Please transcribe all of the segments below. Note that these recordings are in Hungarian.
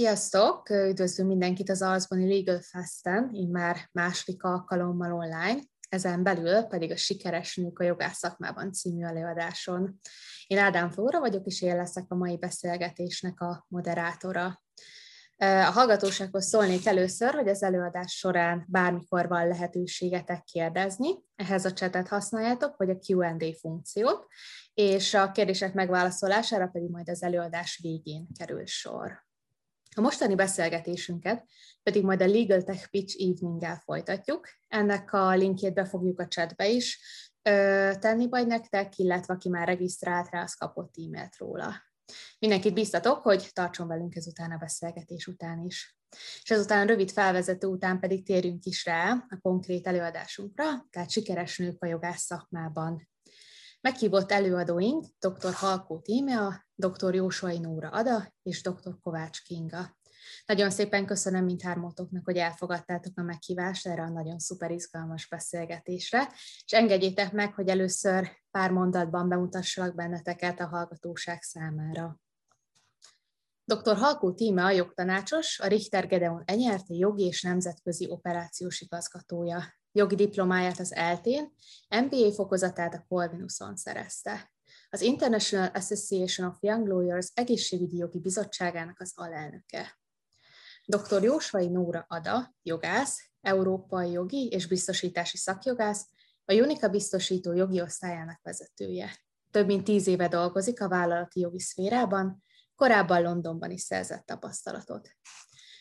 Sziasztok! Üdvözlünk mindenkit az Arcboni Legal Fest-en, már második alkalommal online, ezen belül pedig a Sikeres Nők a jogász szakmában című előadáson. Én Ádám Flóra vagyok, és én leszek a mai beszélgetésnek a moderátora. A hallgatósághoz szólnék először, hogy az előadás során bármikor van lehetőségetek kérdezni, ehhez a csetet használjátok, vagy a Q&A funkciót, és a kérdések megválaszolására pedig majd az előadás végén kerül sor. A mostani beszélgetésünket pedig majd a Legal Tech Pitch Evening-el folytatjuk. Ennek a linkjét be fogjuk a chatbe is ö, tenni majd nektek, illetve aki már regisztrált rá, az kapott e-mailt róla. Mindenkit biztatok, hogy tartson velünk ezután a beszélgetés után is. És ezután a rövid felvezető után pedig térjünk is rá a konkrét előadásunkra, tehát sikeres nők a jogász szakmában Meghívott előadóink dr. Halkó Tímea, dr. Jósai Nóra Ada és dr. Kovács Kinga. Nagyon szépen köszönöm mindhármótoknak, hogy elfogadtátok a meghívást erre a nagyon szuper izgalmas beszélgetésre, és engedjétek meg, hogy először pár mondatban bemutassalak benneteket a hallgatóság számára. Dr. Halkó Tíme a jogtanácsos, a Richter Gedeon Enyerti jogi és nemzetközi operációs igazgatója jogi diplomáját az eltén, MBA fokozatát a Corvinuson szerezte. Az International Association of Young Lawyers egészségügyi jogi bizottságának az alelnöke. Dr. Jósvai Nóra Ada, jogász, európai jogi és biztosítási szakjogász, a Unica biztosító jogi osztályának vezetője. Több mint tíz éve dolgozik a vállalati jogi szférában, korábban Londonban is szerzett tapasztalatot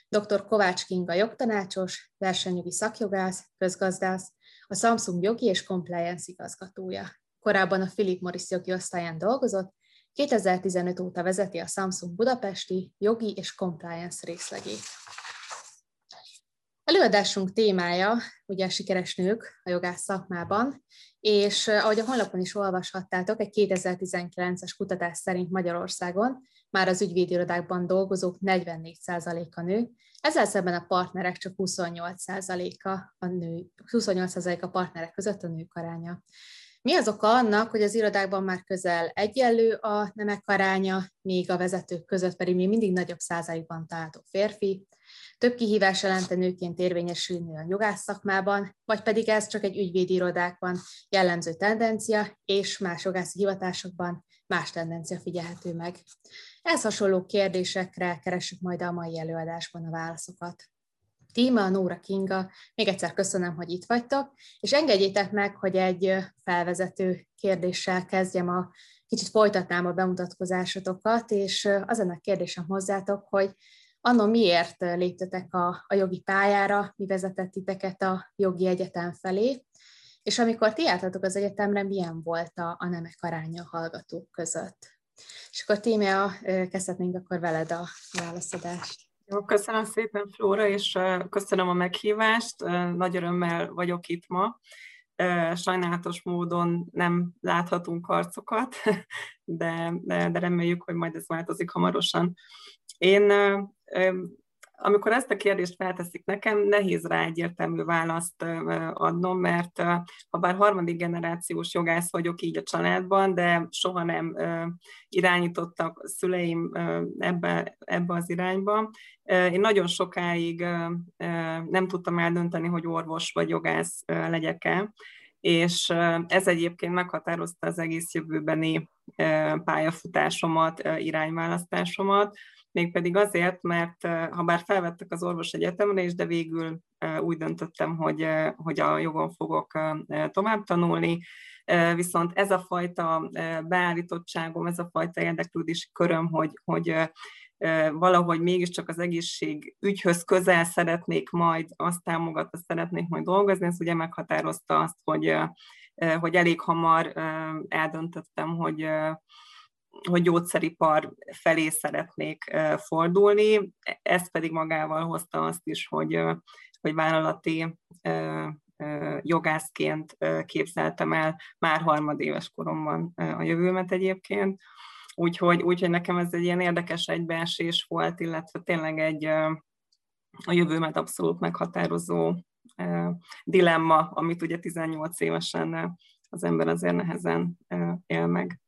dr. Kovács Kinga jogtanácsos, versenyjogi szakjogász, közgazdász, a Samsung jogi és compliance igazgatója. Korábban a Philip Morris jogi osztályán dolgozott, 2015 óta vezeti a Samsung budapesti jogi és compliance részlegét. Előadásunk témája ugye a sikeres nők a jogász szakmában, és eh, ahogy a honlapon is olvashattátok, egy 2019-es kutatás szerint Magyarországon már az ügyvédirodákban dolgozók 44%-a nő, ezzel szemben a partnerek csak 28%-a a nő, 28% a partnerek között a nők aránya. Mi az oka annak, hogy az irodákban már közel egyenlő a nemek aránya, míg a vezetők között pedig még mindig nagyobb százalékban található férfi, több kihívás jelente nőként érvényesülni a jogász szakmában, vagy pedig ez csak egy ügyvédirodákban jellemző tendencia, és más jogászi hivatásokban más tendencia figyelhető meg. Ez hasonló kérdésekre keresünk majd a mai előadásban a válaszokat. Tíma, Nóra Kinga, még egyszer köszönöm, hogy itt vagytok, és engedjétek meg, hogy egy felvezető kérdéssel kezdjem a kicsit folytatnám a bemutatkozásotokat, és az ennek kérdésem hozzátok, hogy Anno miért léptetek a, a jogi pályára, mi vezetett titeket a jogi egyetem felé, és amikor ti jártatok az egyetemre, milyen volt a, a nemek aránya a hallgatók között? És akkor Tímea, kezdhetnénk akkor veled a válaszadást. Jó, köszönöm szépen, Flóra, és köszönöm a meghívást. Nagy örömmel vagyok itt ma. Sajnálatos módon nem láthatunk arcokat, de, de, de reméljük, hogy majd ez változik hamarosan. Én amikor ezt a kérdést felteszik nekem, nehéz rá egyértelmű választ adnom, mert ha bár harmadik generációs jogász vagyok így a családban, de soha nem irányítottak szüleim ebbe, ebbe az irányba. Én nagyon sokáig nem tudtam eldönteni, hogy orvos vagy jogász legyek-e, és ez egyébként meghatározta az egész jövőbeni pályafutásomat, irányválasztásomat, mégpedig azért, mert ha bár felvettek az orvos egyetemre is, de végül úgy döntöttem, hogy, hogy a jogon fogok tovább tanulni, viszont ez a fajta beállítottságom, ez a fajta érdeklődési köröm, hogy, hogy valahogy mégiscsak az egészség ügyhöz közel szeretnék majd, azt támogatva szeretnék majd dolgozni, ez ugye meghatározta azt, hogy, hogy elég hamar eldöntöttem, hogy hogy gyógyszeripar felé szeretnék fordulni. Ez pedig magával hozta azt is, hogy, hogy vállalati jogászként képzeltem el már harmadéves koromban a jövőmet egyébként. Úgyhogy, úgyhogy nekem ez egy ilyen érdekes egybeesés volt, illetve tényleg egy a jövőmet abszolút meghatározó dilemma, amit ugye 18 évesen az ember azért nehezen él meg.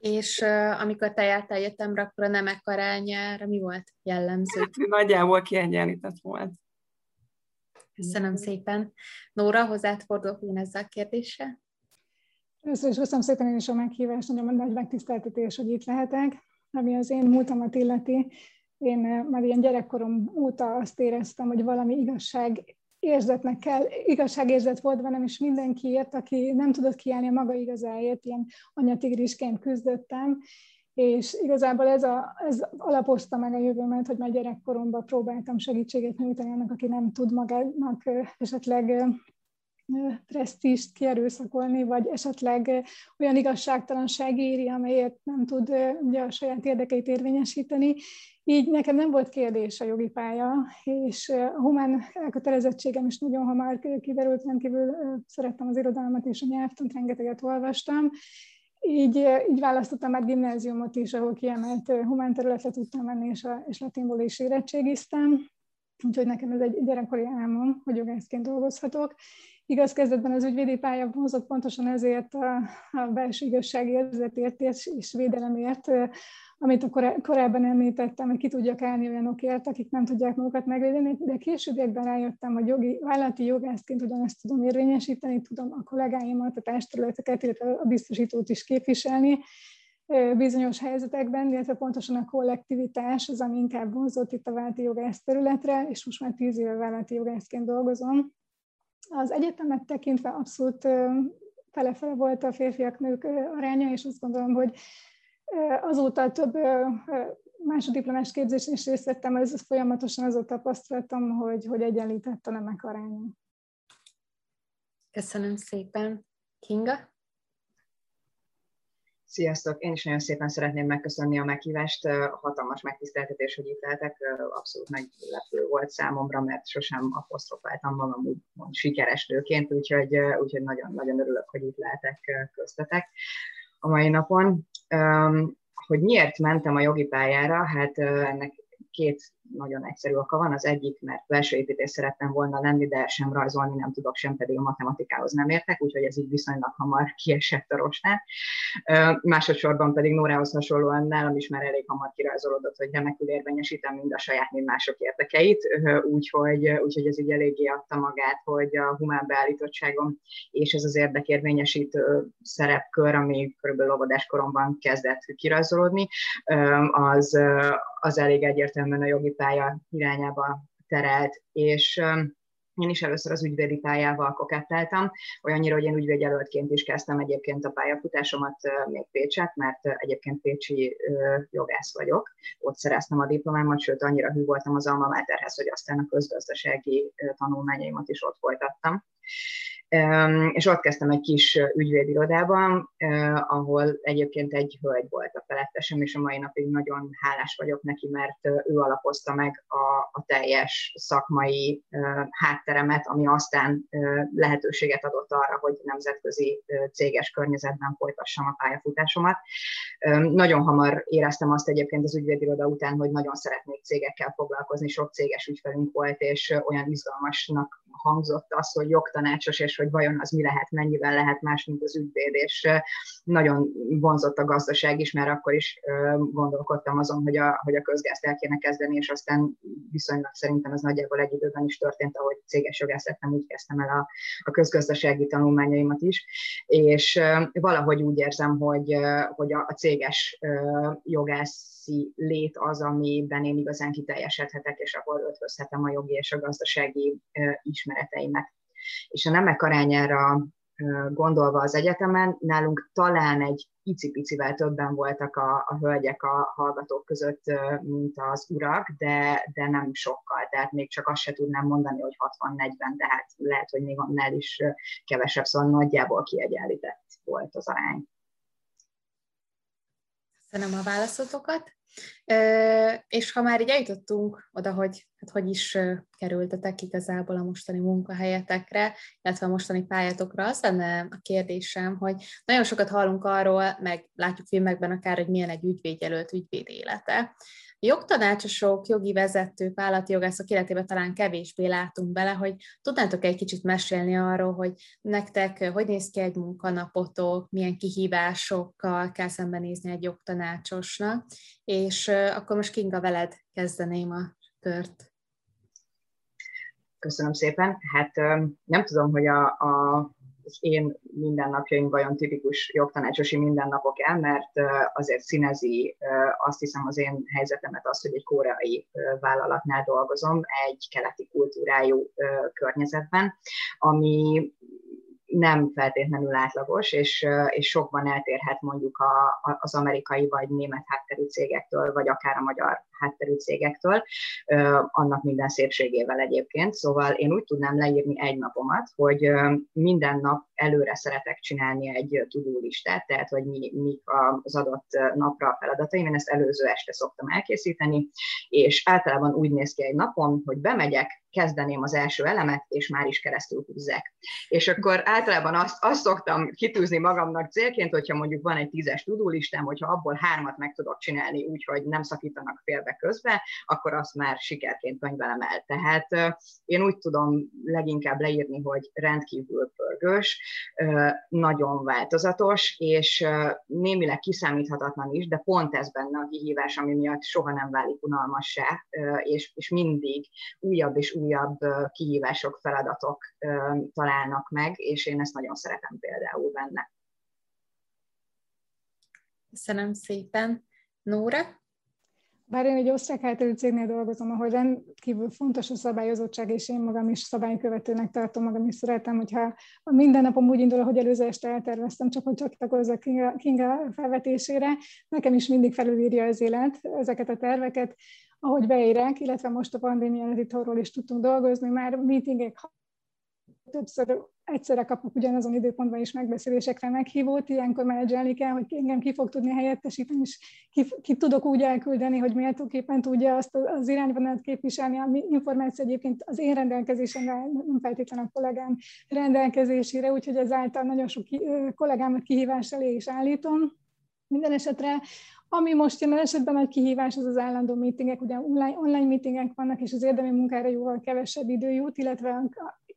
És uh, amikor te jártál egyetemre, akkor a nemek arányára mi volt jellemző? Hát, nagyjából kiegyenlített volt. Köszönöm szépen. Nóra, hozzád fordulok én ezzel a kérdéssel. Először is köszönöm szépen én is a meghívást, nagyon nagy megtiszteltetés, hogy itt lehetek. Ami az én múltamat illeti, én már ilyen gyerekkorom óta azt éreztem, hogy valami igazság érzetnek kell, igazságérzet volt velem, és mindenkiért, aki nem tudott kiállni a maga igazáért, ilyen anyatigrisként küzdöttem, és igazából ez, a, ez alapozta meg a jövőmet, hogy már gyerekkoromban próbáltam segítséget nyújtani annak, aki nem tud magának esetleg presztíst kierőszakolni, vagy esetleg olyan igazságtalanság éri, amelyet nem tud ugye, a saját érdekeit érvényesíteni. Így nekem nem volt kérdés a jogi pálya, és a humán elkötelezettségem is nagyon hamar kiderült, rendkívül szerettem az irodalmat és a nyelvtant, rengeteget olvastam, így, így választottam már gimnáziumot is, ahol kiemelt humán területre tudtam menni, és, a, és latinból is érettségiztem. Úgyhogy nekem ez egy gyerekkori álmom, hogy jogászként dolgozhatok. Igaz, kezdetben az ügyvédi pálya hozott pontosan ezért a, a belső igazságérzetért és, védelemért, amit a korábban említettem, hogy ki tudjak állni olyanokért, akik nem tudják magukat megvédeni, de későbbiekben rájöttem, hogy jogi, vállalati jogászként ugyanezt tudom érvényesíteni, tudom a kollégáimat, a társterületeket, illetve a biztosítót is képviselni bizonyos helyzetekben, illetve pontosan a kollektivitás az, ami inkább vonzott itt a vállalati jogász területre, és most már tíz éve vállalati jogászként dolgozom. Az egyetemet tekintve abszolút fele-fele volt a férfiak-nők aránya, és azt gondolom, hogy azóta több másodiplomás képzésen is részt vettem, ez folyamatosan az a tapasztalatom, hogy, hogy egyenlített a nemek aránya. Köszönöm szépen. Kinga? Sziasztok! Én is nagyon szépen szeretném megköszönni a meghívást. Hatalmas megtiszteltetés, hogy itt lehetek. Abszolút meglepő volt számomra, mert sosem apostrofáltam magam úgy mond, sikeres nőként, úgyhogy, úgyhogy nagyon, nagyon örülök, hogy itt lehetek köztetek a mai napon. Hogy miért mentem a jogi pályára? Hát ennek két nagyon egyszerű oka van. Az egyik, mert belső építés szerettem volna lenni, de sem rajzolni nem tudok, sem pedig a matematikához nem értek, úgyhogy ez így viszonylag hamar kiesett a rostán. Másodszorban pedig Nórához hasonlóan nálam is már elég hamar kirajzolódott, hogy remekül érvényesítem mind a saját, mind mások érdekeit, úgyhogy, úgyhogy ez így eléggé adta magát, hogy a humán beállítottságom és ez az érdekérvényesítő szerepkör, ami körülbelül óvodáskoromban kezdett kirajzolódni, az, az elég egyértelműen a jogi pálya irányába terelt, és én is először az ügyvédi pályával kokettáltam, olyannyira, hogy én ügyvédjelöltként is kezdtem egyébként a pályafutásomat még Pécset, mert egyébként pécsi jogász vagyok, ott szereztem a diplomámat, sőt annyira hű voltam az alma materhez, hogy aztán a közgazdasági tanulmányaimat is ott folytattam és ott kezdtem egy kis ügyvédirodában, ahol egyébként egy hölgy volt a felettesem, és a mai napig nagyon hálás vagyok neki, mert ő alapozta meg a, a teljes szakmai hátteremet, ami aztán lehetőséget adott arra, hogy nemzetközi céges környezetben folytassam a pályafutásomat. Nagyon hamar éreztem azt egyébként az ügyvédiroda után, hogy nagyon szeretnék cégekkel foglalkozni, sok céges ügyfelünk volt, és olyan izgalmasnak hangzott az, hogy jogtanácsos, és hogy vajon az mi lehet, mennyivel lehet más, mint az ügyvéd, és nagyon vonzott a gazdaság is, mert akkor is gondolkodtam azon, hogy a, hogy a közgázt el kéne kezdeni, és aztán viszonylag szerintem ez nagyjából egy időben is történt, ahogy céges jogász lettem, úgy kezdtem el a, a közgazdasági tanulmányaimat is, és valahogy úgy érzem, hogy, hogy a, a céges jogász lét az, amiben én igazán kiteljesedhetek, és ahol ötvözhetem a jogi és a gazdasági ismereteimet és a nemek arányára gondolva az egyetemen, nálunk talán egy icipicivel többen voltak a, a hölgyek a hallgatók között, mint az urak, de, de nem sokkal, tehát még csak azt se tudnám mondani, hogy 60-40, tehát lehet, hogy még annál is kevesebb, szóval nagyjából kiegyenlített volt az arány. Köszönöm a válaszotokat. És ha már így eljutottunk oda, hogy hát hogy is kerültetek igazából a mostani munkahelyetekre, illetve a mostani pályátokra, az lenne a kérdésem, hogy nagyon sokat hallunk arról, meg látjuk filmekben akár, hogy milyen egy ügyvédjelölt ügyvéd élete. Jogtanácsosok, jogi vezetők, vállalati jogászok életében talán kevésbé látunk bele, hogy tudnátok egy kicsit mesélni arról, hogy nektek hogy néz ki egy munkanapotok, milyen kihívásokkal kell szembenézni egy jogtanácsosnak, és akkor most Kinga veled kezdeném a kört. Köszönöm szépen. Hát nem tudom, hogy a, a az én mindennapjaim vajon tipikus jogtanácsosi mindennapok el, mert azért színezi azt hiszem az én helyzetemet az, hogy egy koreai vállalatnál dolgozom, egy keleti kultúrájú környezetben, ami nem feltétlenül átlagos, és, és sokban eltérhet mondjuk a, az amerikai vagy német hátterű cégektől, vagy akár a magyar hátterű cégektől, annak minden szépségével egyébként. Szóval én úgy tudnám leírni egy napomat, hogy minden nap előre szeretek csinálni egy tudó listát, tehát hogy mi, mik az adott napra a feladataim, én ezt előző este szoktam elkészíteni, és általában úgy néz ki egy napon, hogy bemegyek, kezdeném az első elemet, és már is keresztül húzzák. És akkor általában azt, azt szoktam kitűzni magamnak célként, hogyha mondjuk van egy tízes tudólistám, hogyha abból hármat meg tudok csinálni úgy, hogy nem szakítanak félbe közbe, akkor azt már sikerként könyvelem el. Tehát én úgy tudom leginkább leírni, hogy rendkívül pörgős, nagyon változatos, és némileg kiszámíthatatlan is, de pont ez benne a kihívás, ami miatt soha nem válik unalmassá, és, és mindig újabb és újabb kihívások, feladatok találnak meg, és én ezt nagyon szeretem például benne. Köszönöm szépen. Nóra? Bár én egy osztrák hátterű cégnél dolgozom, ahol rendkívül fontos a szabályozottság, és én magam is szabálykövetőnek tartom magam, is szeretem, hogyha minden napom úgy indul, hogy előző este elterveztem, csak hogy csatlakozzak Kinga, Kinga felvetésére, nekem is mindig felülírja az élet ezeket a terveket, ahogy beérek, illetve most a pandémia előtt itt arról is tudtunk dolgozni, már meetingek többször egyszerre kapok ugyanazon időpontban is megbeszélésekre meghívót, ilyenkor menedzselni kell, hogy engem ki fog tudni helyettesíteni, és ki, ki tudok úgy elküldeni, hogy méltóképpen tudja azt az irányvonalat képviselni, ami információ egyébként az én rendelkezésemre, nem feltétlenül a kollégám rendelkezésére, úgyhogy ezáltal nagyon sok kollégámat kihívás elé is állítom. Minden esetre ami most jelen esetben nagy kihívás, az az állandó meetingek, ugye online, online meetingek vannak, és az érdemi munkára jóval kevesebb idő jut, illetve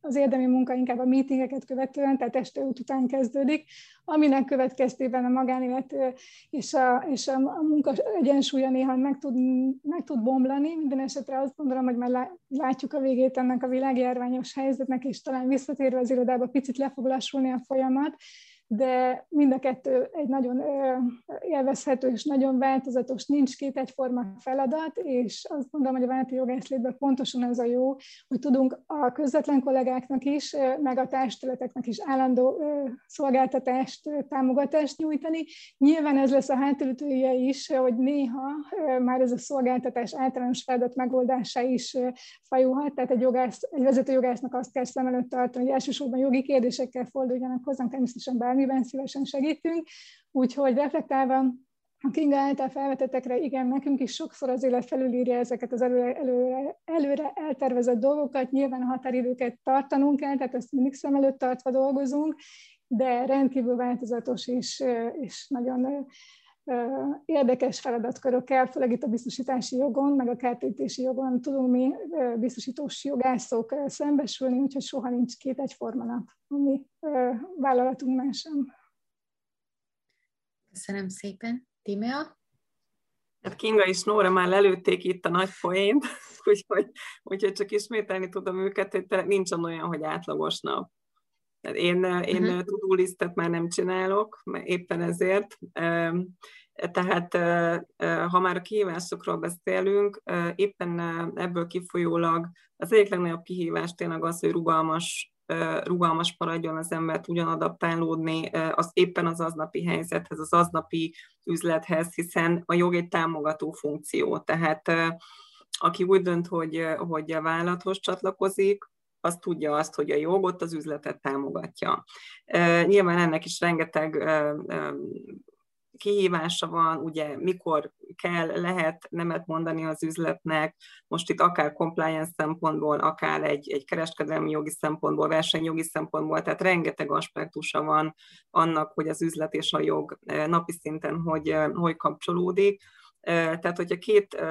az érdemi munka inkább a meetingeket követően, tehát este út után kezdődik, aminek következtében a magánélet és a, és a munka egyensúlya néha meg tud, meg tud bomlani. Minden esetre azt gondolom, hogy már látjuk a végét ennek a világjárványos helyzetnek, és talán visszatérve az irodába picit le fog a folyamat, de mind a kettő egy nagyon élvezhető és nagyon változatos, nincs két egyforma feladat, és azt gondolom, hogy a vállalati jogászlétben pontosan ez a jó, hogy tudunk a közvetlen kollégáknak is, meg a társadaleteknek is állandó szolgáltatást, támogatást nyújtani. Nyilván ez lesz a hátulütője is, hogy néha már ez a szolgáltatás általános feladat megoldása is fajulhat, tehát egy, jogász, egy vezető jogásznak azt kell szem előtt tartani, hogy elsősorban jogi kérdésekkel forduljanak hozzánk, természetesen bármi amiben szívesen segítünk. Úgyhogy reflektálva a Kinga által felvetettekre, igen, nekünk is sokszor az élet felülírja ezeket az előre, előre, előre eltervezett dolgokat, nyilván a határidőket tartanunk kell, tehát ezt mindig szem előtt tartva dolgozunk, de rendkívül változatos és, és nagyon érdekes feladatkörökkel, főleg itt a biztosítási jogon, meg a kártérítési jogon tudunk mi biztosítós jogászok szembesülni, úgyhogy soha nincs két egyforma nap a mi vállalatunknál sem. Köszönöm szépen. Tímea? Hát Kinga és Nóra már lelőtték itt a nagy poént, úgyhogy, úgyhogy csak ismételni tudom őket, hogy nincs olyan, hogy átlagos nap. Én, én uh-huh. to lisztet már nem csinálok, éppen ezért. Tehát ha már a kihívásokról beszélünk, éppen ebből kifolyólag az egyik legnagyobb kihívás tényleg az, hogy rugalmas rugalmas maradjon az embert, ugyan adaptálódni az éppen az aznapi helyzethez, az aznapi üzlethez, hiszen a jog egy támogató funkció. Tehát aki úgy dönt, hogy, hogy a vállalathoz csatlakozik, az tudja azt, hogy a jogot az üzletet támogatja. Nyilván ennek is rengeteg kihívása van, ugye mikor kell, lehet nemet mondani az üzletnek, most itt akár compliance szempontból, akár egy, egy kereskedelmi jogi szempontból, versenyjogi szempontból, tehát rengeteg aspektusa van annak, hogy az üzlet és a jog napi szinten hogy, hogy kapcsolódik Tehát, hogyha két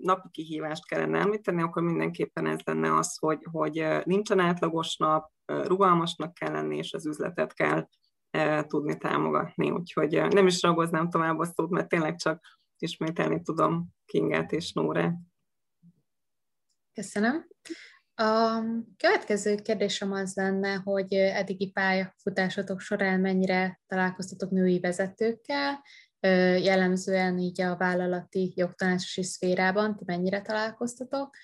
napi kihívást kellene említeni, akkor mindenképpen ez lenne az, hogy, hogy nincsen átlagos nap, rugalmasnak kell lenni, és az üzletet kell tudni támogatni. Úgyhogy nem is ragoznám tovább a szót, mert tényleg csak ismételni tudom Kingát és Nóra. Köszönöm. A következő kérdésem az lenne, hogy eddigi pályafutásotok során mennyire találkoztatok női vezetőkkel, jellemzően így a vállalati jogtanácsosi szférában, ti mennyire találkoztatok,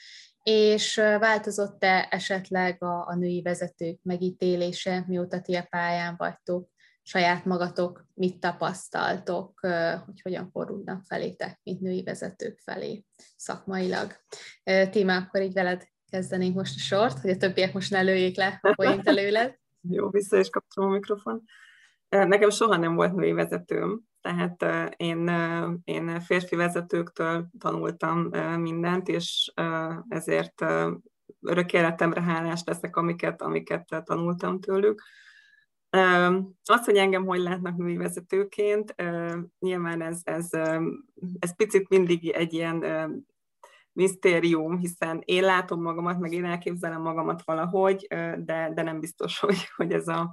és változott-e esetleg a, a női vezetők megítélése, mióta ti a pályán vagytok, saját magatok mit tapasztaltok, hogy hogyan fordulnak felétek, mint női vezetők felé szakmailag. Téma, akkor így veled kezdenénk most a sort, hogy a többiek most ne lőjék le a point előled. Jó, vissza is kapcsolom a mikrofon. Nekem soha nem volt női vezetőm, tehát én, én férfi vezetőktől tanultam mindent, és ezért örök életemre hálás leszek, amiket, amiket tanultam tőlük. Az, hogy engem hogy látnak női vezetőként, nyilván ez, ez, ez picit mindig egy ilyen misztérium, hiszen én látom magamat, meg én elképzelem magamat valahogy, de, de nem biztos, hogy, hogy ez, a,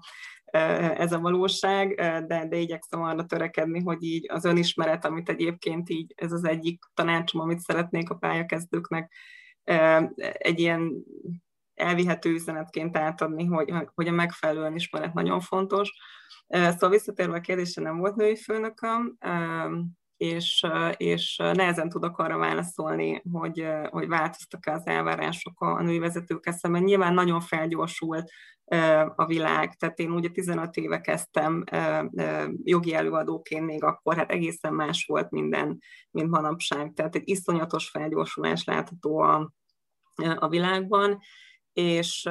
ez a valóság, de, de igyekszem arra törekedni, hogy így az önismeret, amit egyébként így ez az egyik tanácsom, amit szeretnék a pályakezdőknek egy ilyen elvihető üzenetként átadni, hogy, hogy a megfelelő önismeret nagyon fontos. Szóval visszatérve a kérdésre, nem volt női főnököm, és, és nehezen tudok arra válaszolni, hogy, hogy változtak-e az elvárások a női vezetők szemben. Nyilván nagyon felgyorsult a világ, tehát én ugye 15 éve kezdtem jogi előadóként még akkor, hát egészen más volt minden, mint manapság, tehát egy iszonyatos felgyorsulás látható a, a világban, és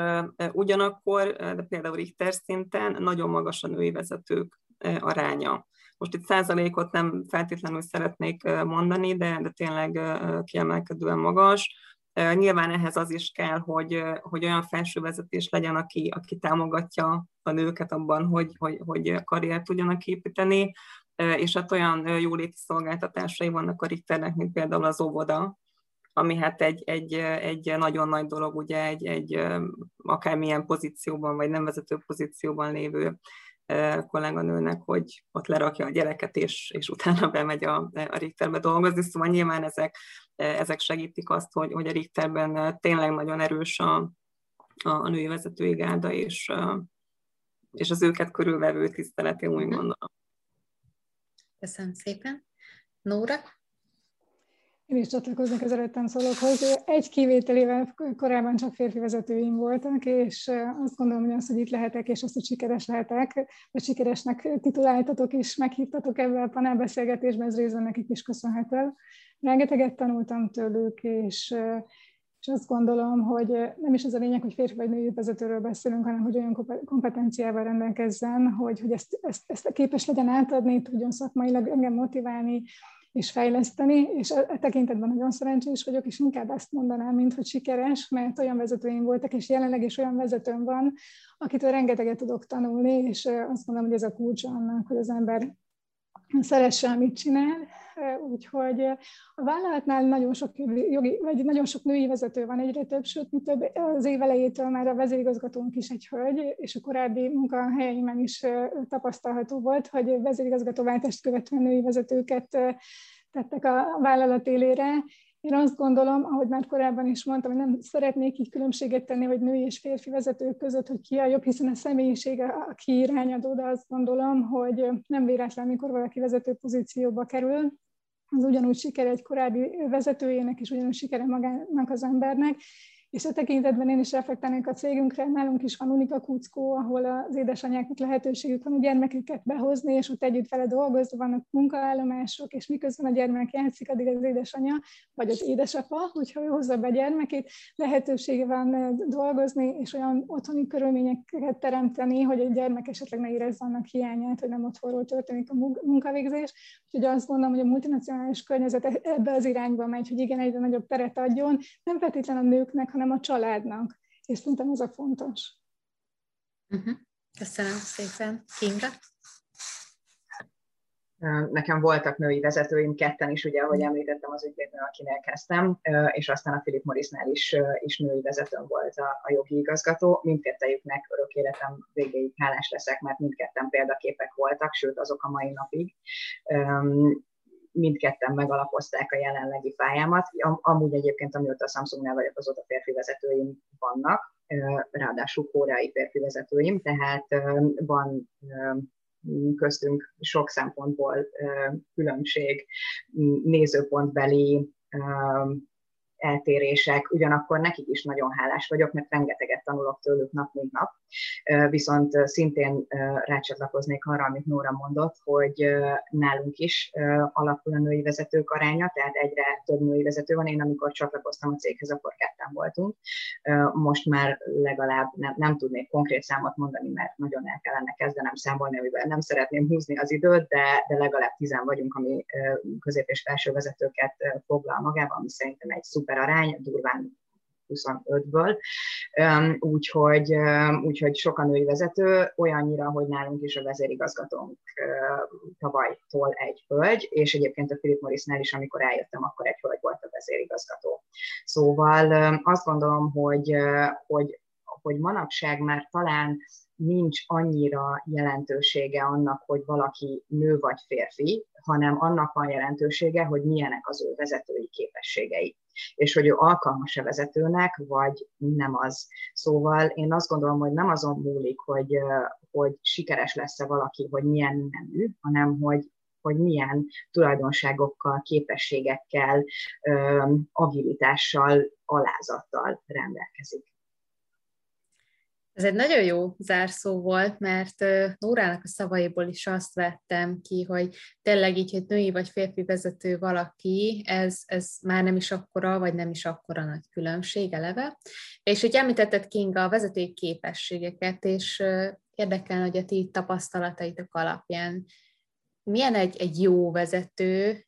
ugyanakkor, de például Richter szinten nagyon magas a női vezetők aránya. Most itt százalékot nem feltétlenül szeretnék mondani, de, de tényleg kiemelkedően magas. Nyilván ehhez az is kell, hogy, hogy olyan felső vezetés legyen, aki, aki támogatja a nőket abban, hogy, hogy, hogy karriert tudjanak építeni, és hát olyan jóléti szolgáltatásai vannak a Richternek, mint például az óvoda, ami hát egy, egy, egy nagyon nagy dolog, ugye egy, egy akármilyen pozícióban, vagy nem vezető pozícióban lévő kolléganőnek, hogy ott lerakja a gyereket, és, és utána bemegy a, a Richterbe dolgozni. Szóval nyilván ezek, ezek segítik azt, hogy, hogy a Richterben tényleg nagyon erős a, a női vezetői gárda, és, és az őket körülvevő tisztelet, én úgy mhm. gondolom. Köszönöm szépen. Nóra? Én is csatlakoznék az előttem szólókhoz. Egy kivételével korábban csak férfi vezetőim voltak, és azt gondolom, hogy az, hogy itt lehetek, és azt, hogy sikeres lehetek, vagy sikeresnek tituláltatok és meghívtatok ebben a panelbeszélgetésben, ez részben nekik is köszönhető. Rengeteget tanultam tőlük, és, és azt gondolom, hogy nem is az a lényeg, hogy férfi vagy női vezetőről beszélünk, hanem hogy olyan kompetenciával rendelkezzen, hogy, hogy ezt, ezt, ezt képes legyen átadni, tudjon szakmailag engem motiválni, és fejleszteni, és e, e tekintetben nagyon szerencsés vagyok, és inkább ezt mondanám, mint hogy sikeres, mert olyan vezetőim voltak, és jelenleg is olyan vezetőm van, akitől rengeteget tudok tanulni, és azt mondom, hogy ez a kulcsa annak, hogy az ember szeresse, amit csinál. Úgyhogy a vállalatnál nagyon sok, jogi, vagy nagyon sok női vezető van, egyre több, sőt, mi több az év elejétől már a vezérigazgatónk is egy hölgy, és a korábbi munkahelyeimen is tapasztalható volt, hogy vezérigazgatóváltást követően női vezetőket tettek a vállalat élére, én azt gondolom, ahogy már korábban is mondtam, hogy nem szeretnék így különbséget tenni, hogy női és férfi vezetők között, hogy ki a jobb, hiszen a személyisége a kiirányadó, de azt gondolom, hogy nem véletlen, mikor valaki vezető pozícióba kerül, az ugyanúgy siker egy korábbi vezetőjének, és ugyanúgy sikere magának az embernek, és a tekintetben én is reflektálnék a cégünkre, nálunk is van Unika Kuckó, ahol az édesanyáknak lehetőségük van a gyermeküket behozni, és ott együtt vele dolgozni, vannak munkaállomások, és miközben a gyermek játszik, addig az édesanyja, vagy az édesapa, hogyha ő hozza be gyermekét, lehetősége van dolgozni, és olyan otthoni körülményeket teremteni, hogy a gyermek esetleg ne érezze annak hiányát, hogy nem otthonról történik a munkavégzés. Úgyhogy azt gondolom, hogy a multinacionális környezet e-, ebbe az irányba megy, hogy igen, egyre nagyobb teret adjon, nem feltétlenül a nőknek, hanem a családnak. És szerintem ez a fontos. Uh-huh. Köszönöm szépen. Kinga? Nekem voltak női vezetőim, ketten is, ugye, ahogy említettem, az ügyvédnő, akinél kezdtem, és aztán a Philip Morrisnál is, is női vezetőm volt a, a jogi igazgató. Mindkettejüknek örök életem végéig hálás leszek, mert mindketten példaképek voltak, sőt azok a mai napig mindketten megalapozták a jelenlegi pályámat. Amúgy egyébként, amióta a Samsungnál vagyok, azóta férfi vezetőim vannak, ráadásul koreai férfi vezetőim, tehát van köztünk sok szempontból különbség, nézőpontbeli eltérések, ugyanakkor nekik is nagyon hálás vagyok, mert rengeteget tanulok tőlük nap mint nap. Viszont szintén rácsatlakoznék arra, amit Nóra mondott, hogy nálunk is alakul a női vezetők aránya, tehát egyre több női vezető van. Én amikor csatlakoztam a céghez, akkor ketten voltunk. Most már legalább nem, nem tudnék konkrét számot mondani, mert nagyon el kellene kezdenem számolni, amivel nem szeretném húzni az időt, de, de legalább tizen vagyunk, ami közép- és felső vezetőket foglal magában, ami szerintem egy szuper arány, durván 25-ből, úgyhogy, úgyhogy sokan női vezető, olyannyira, hogy nálunk is a vezérigazgatónk tavalytól egy hölgy, és egyébként a Philip Morrisnál is, amikor eljöttem, akkor egy hölgy volt a vezérigazgató. Szóval azt gondolom, hogy, hogy, hogy manapság már talán nincs annyira jelentősége annak, hogy valaki nő vagy férfi, hanem annak van jelentősége, hogy milyenek az ő vezetői képességei és hogy ő alkalmas-e vezetőnek, vagy nem az. Szóval én azt gondolom, hogy nem azon múlik, hogy, hogy sikeres lesz-e valaki, hogy milyen nemű, hanem hogy, hogy milyen tulajdonságokkal, képességekkel, agilitással, alázattal rendelkezik. Ez egy nagyon jó zárszó volt, mert Nórának a szavaiból is azt vettem ki, hogy tényleg így, hogy női vagy férfi vezető valaki, ez, ez már nem is akkora, vagy nem is akkora nagy különbség eleve. És hogy említetted Kinga a vezetői képességeket, és érdekel, hogy a ti tapasztalataitok alapján milyen egy, egy jó vezető,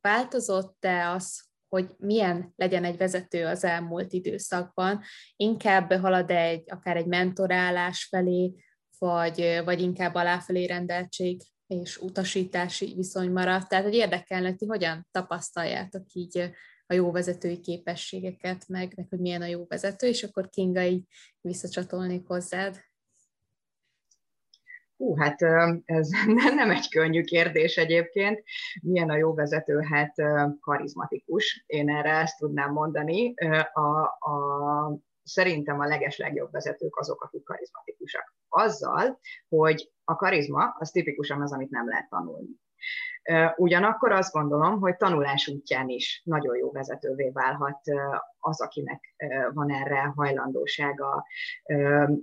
változott-e az, hogy milyen legyen egy vezető az elmúlt időszakban, inkább halad egy, akár egy mentorálás felé, vagy, vagy inkább aláfelé rendeltség és utasítási viszony maradt. Tehát, hogy érdekelne, hogy hogyan tapasztaljátok így a jó vezetői képességeket, meg, meg hogy milyen a jó vezető, és akkor Kinga így visszacsatolnék hozzád. Hú, hát ez nem egy könnyű kérdés egyébként. Milyen a jó vezető? Hát karizmatikus. Én erre ezt tudnám mondani. A, a, szerintem a legeslegjobb vezetők azok, akik karizmatikusak. Azzal, hogy a karizma az tipikusan az, amit nem lehet tanulni. Ugyanakkor azt gondolom, hogy tanulás útján is nagyon jó vezetővé válhat az, akinek van erre hajlandósága.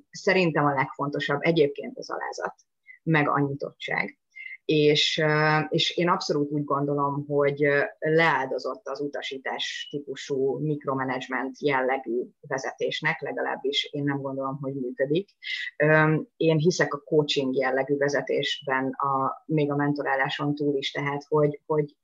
Szerintem a legfontosabb egyébként az alázat, meg a nyitottság és, és én abszolút úgy gondolom, hogy leáldozott az utasítás típusú mikromanagement jellegű vezetésnek, legalábbis én nem gondolom, hogy működik. Én hiszek a coaching jellegű vezetésben, a, még a mentoráláson túl is, tehát hogy, hogy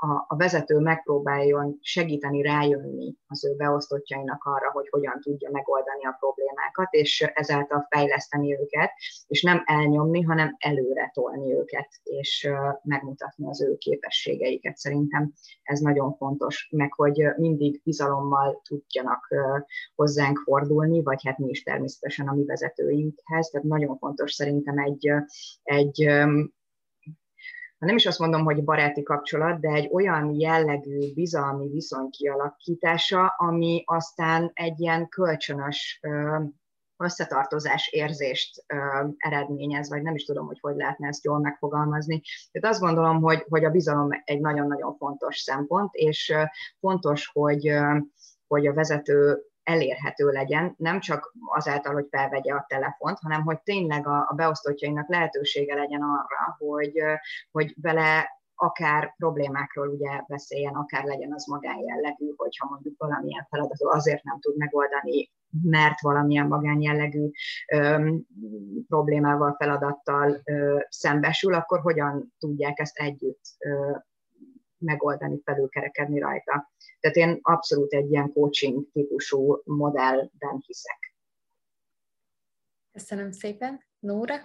a, a vezető megpróbáljon segíteni rájönni az ő beosztottjainak arra, hogy hogyan tudja megoldani a problémákat, és ezáltal fejleszteni őket, és nem elnyomni, hanem előre tolni őket, és megmutatni az ő képességeiket. Szerintem ez nagyon fontos, meg hogy mindig bizalommal tudjanak hozzánk fordulni, vagy hát mi is természetesen a mi vezetőinkhez. Tehát nagyon fontos szerintem egy, egy nem is azt mondom, hogy baráti kapcsolat, de egy olyan jellegű bizalmi viszony kialakítása, ami aztán egy ilyen kölcsönös összetartozás érzést eredményez, vagy nem is tudom, hogy hogy lehetne ezt jól megfogalmazni. Tehát azt gondolom, hogy, hogy a bizalom egy nagyon-nagyon fontos szempont, és fontos, hogy, hogy a vezető elérhető legyen, nem csak azáltal, hogy felvegye a telefont, hanem hogy tényleg a, a beosztottjainak lehetősége legyen arra, hogy, hogy vele akár problémákról ugye beszéljen, akár legyen az magánjellegű, hogyha mondjuk valamilyen feladatot azért nem tud megoldani, mert valamilyen magánjellegű ö, problémával, feladattal ö, szembesül, akkor hogyan tudják ezt együtt ö, megoldani, felülkerekedni rajta. Tehát én abszolút egy ilyen coaching típusú modellben hiszek. Köszönöm szépen. Nóra?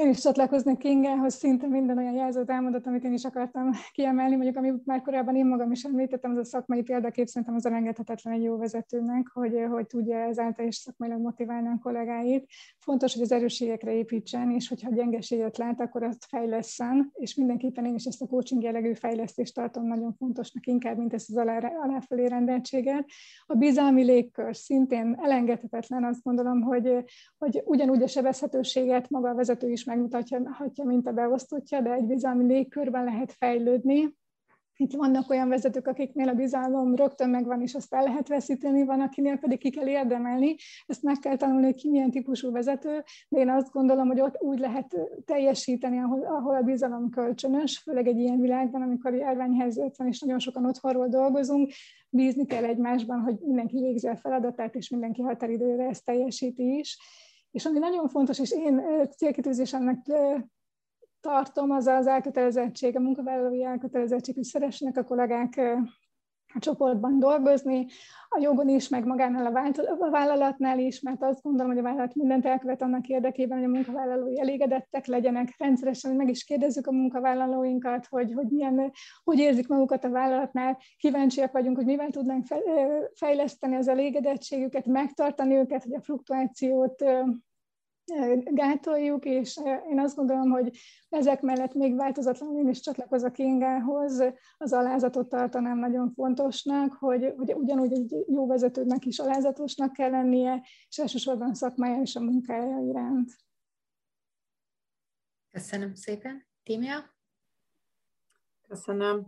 Én is csatlakoznék Kingához, szinte minden olyan jelzőt elmondott, amit én is akartam kiemelni, mondjuk amit már korábban én magam is említettem, az a szakmai példakép szerintem az elengedhetetlen egy jó vezetőnek, hogy, hogy tudja ezáltal is szakmailag motiválni a kollégáit. Fontos, hogy az erősségekre építsen, és hogyha gyengeséget lát, akkor azt fejleszen, és mindenképpen én is ezt a coaching jellegű fejlesztést tartom nagyon fontosnak, inkább, mint ezt az alá, aláfelé rendeltséget. A bizalmi légkör szintén elengedhetetlen, azt gondolom, hogy, hogy ugyanúgy a sebezhetőséget maga a vezető is megmutatja, mint a beosztottja, de egy bizalmi légkörben lehet fejlődni. Itt vannak olyan vezetők, akiknél a bizalom rögtön megvan, és azt el lehet veszíteni, van, akinél pedig ki kell érdemelni. Ezt meg kell tanulni, hogy ki milyen típusú vezető, de én azt gondolom, hogy ott úgy lehet teljesíteni, ahol, ahol a bizalom kölcsönös, főleg egy ilyen világban, amikor járványhelyzet van, és nagyon sokan otthonról dolgozunk, bízni kell egymásban, hogy mindenki végzi a feladatát, és mindenki határidőre ezt teljesíti is és ami nagyon fontos, és én célkitűzésemnek tartom, az az elkötelezettség, a munkavállalói elkötelezettség, hogy szeressenek a kollégák a csoportban dolgozni, a jogon is, meg magánál a vállalatnál is, mert azt gondolom, hogy a vállalat mindent elkövet annak érdekében, hogy a munkavállalói elégedettek legyenek. Rendszeresen meg is kérdezzük a munkavállalóinkat, hogy, hogy milyen, hogy érzik magukat a vállalatnál. Kíváncsiak vagyunk, hogy mivel tudnánk fejleszteni az elégedettségüket, megtartani őket, hogy a fluktuációt gátoljuk, és én azt gondolom, hogy ezek mellett még változatlanul én is csatlakozok Ingához, az alázatot tartanám nagyon fontosnak, hogy, hogy ugyanúgy egy jó vezetőnek is alázatosnak kell lennie, és elsősorban szakmája és a munkája iránt. Köszönöm szépen. Tímia? Köszönöm.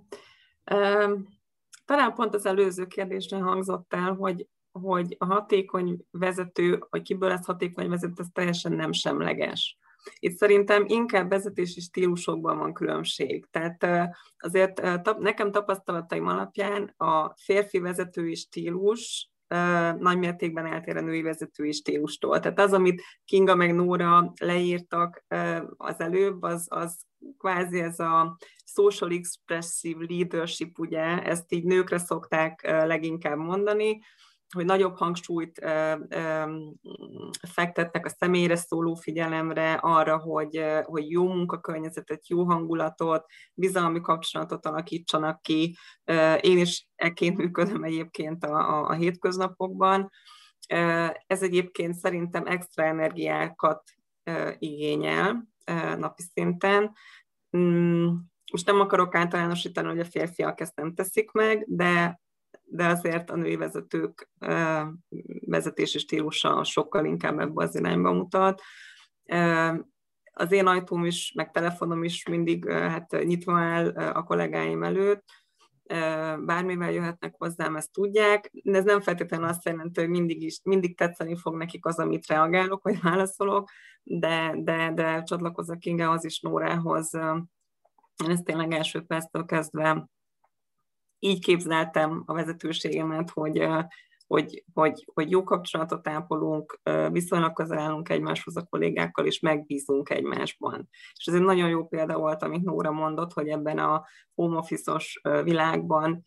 Talán pont az előző kérdésre hangzott el, hogy hogy a hatékony vezető, vagy kiből lesz hatékony vezető, ez teljesen nem semleges. Itt szerintem inkább vezetési stílusokban van különbség. Tehát azért nekem tapasztalataim alapján a férfi vezetői stílus nagy mértékben eltér a női vezetői stílustól. Tehát az, amit Kinga meg Nóra leírtak az előbb, az, az kvázi ez a social expressive leadership, ugye, ezt így nőkre szokták leginkább mondani, hogy nagyobb hangsúlyt fektetnek a személyre szóló figyelemre, arra, hogy, hogy jó munkakörnyezetet, jó hangulatot, bizalmi kapcsolatot alakítsanak ki. Én is ekként működöm egyébként a, a, a hétköznapokban. Ez egyébként szerintem extra energiákat igényel napi szinten. Mm, most nem akarok általánosítani, hogy a férfiak ezt nem teszik meg, de de azért a női vezetők vezetési stílusa sokkal inkább ebbe az irányba mutat. Az én ajtóm is, meg telefonom is mindig hát nyitva áll a kollégáim előtt, bármivel jöhetnek hozzám, ezt tudják, de ez nem feltétlenül azt jelenti, hogy mindig is, mindig tetszeni fog nekik az, amit reagálok, vagy válaszolok, de, de, de csatlakozok az is Nórához. Én ezt tényleg első perctől kezdve így képzeltem a vezetőségemet, hogy, hogy, hogy, hogy jó kapcsolatot ápolunk, viszonylag közel állunk egymáshoz a kollégákkal, és megbízunk egymásban. És ez egy nagyon jó példa volt, amit Nóra mondott, hogy ebben a home office-os világban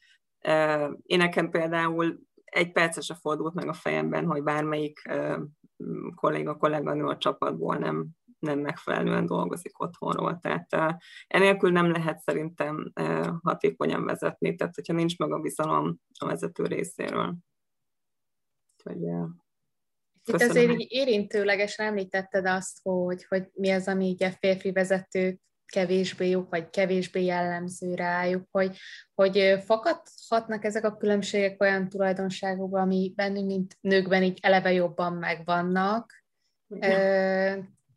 én nekem például egy percesre fordult meg a fejemben, hogy bármelyik kolléga, kolléganő a csapatból nem nem megfelelően dolgozik otthonról. Tehát enélkül nem lehet szerintem hatékonyan vezetni, tehát hogyha nincs meg a bizalom a vezető részéről. Úgyhogy, itt azért így érintőlegesen említetted azt, hogy, hogy mi az, ami így a férfi vezetők kevésbé jók, vagy kevésbé jellemző rájuk, hogy, hogy fakadhatnak ezek a különbségek olyan tulajdonságokban, ami bennünk, mint nőkben így eleve jobban megvannak,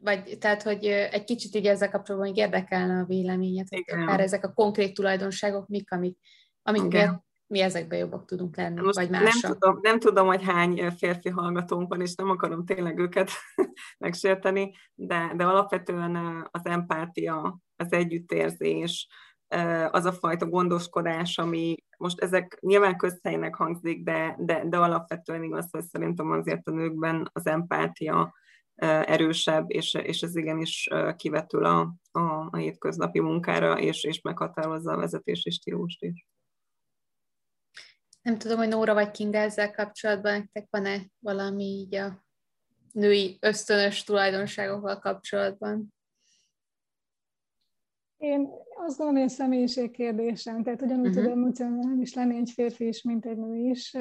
vagy tehát, hogy egy kicsit így ezzel kapcsolatban érdekelne a véleményet, hogy akár ezek a konkrét tulajdonságok mik, amik, amik mi ezekben jobbak tudunk lenni, Most vagy másak. Nem tudom, nem tudom, hogy hány férfi hallgatónk van, és nem akarom tényleg őket megsérteni, de, de alapvetően az empátia, az együttérzés, az a fajta gondoskodás, ami most ezek nyilván közhelynek hangzik, de, de, de alapvetően igaz, hogy szerintem azért a nőkben az empátia, erősebb, és, és ez igenis kivetül a, a, a hétköznapi munkára, és, és meghatározza a vezetési stílust is. Nem tudom, hogy Nóra vagy Kinga ezzel kapcsolatban nektek van-e valami így a női ösztönös tulajdonságokkal kapcsolatban? Én azt gondolom, hogy a személyiség kérdésem, tehát ugyanúgy uh-huh. tud emocionális lenni egy férfi is, mint egy nő is,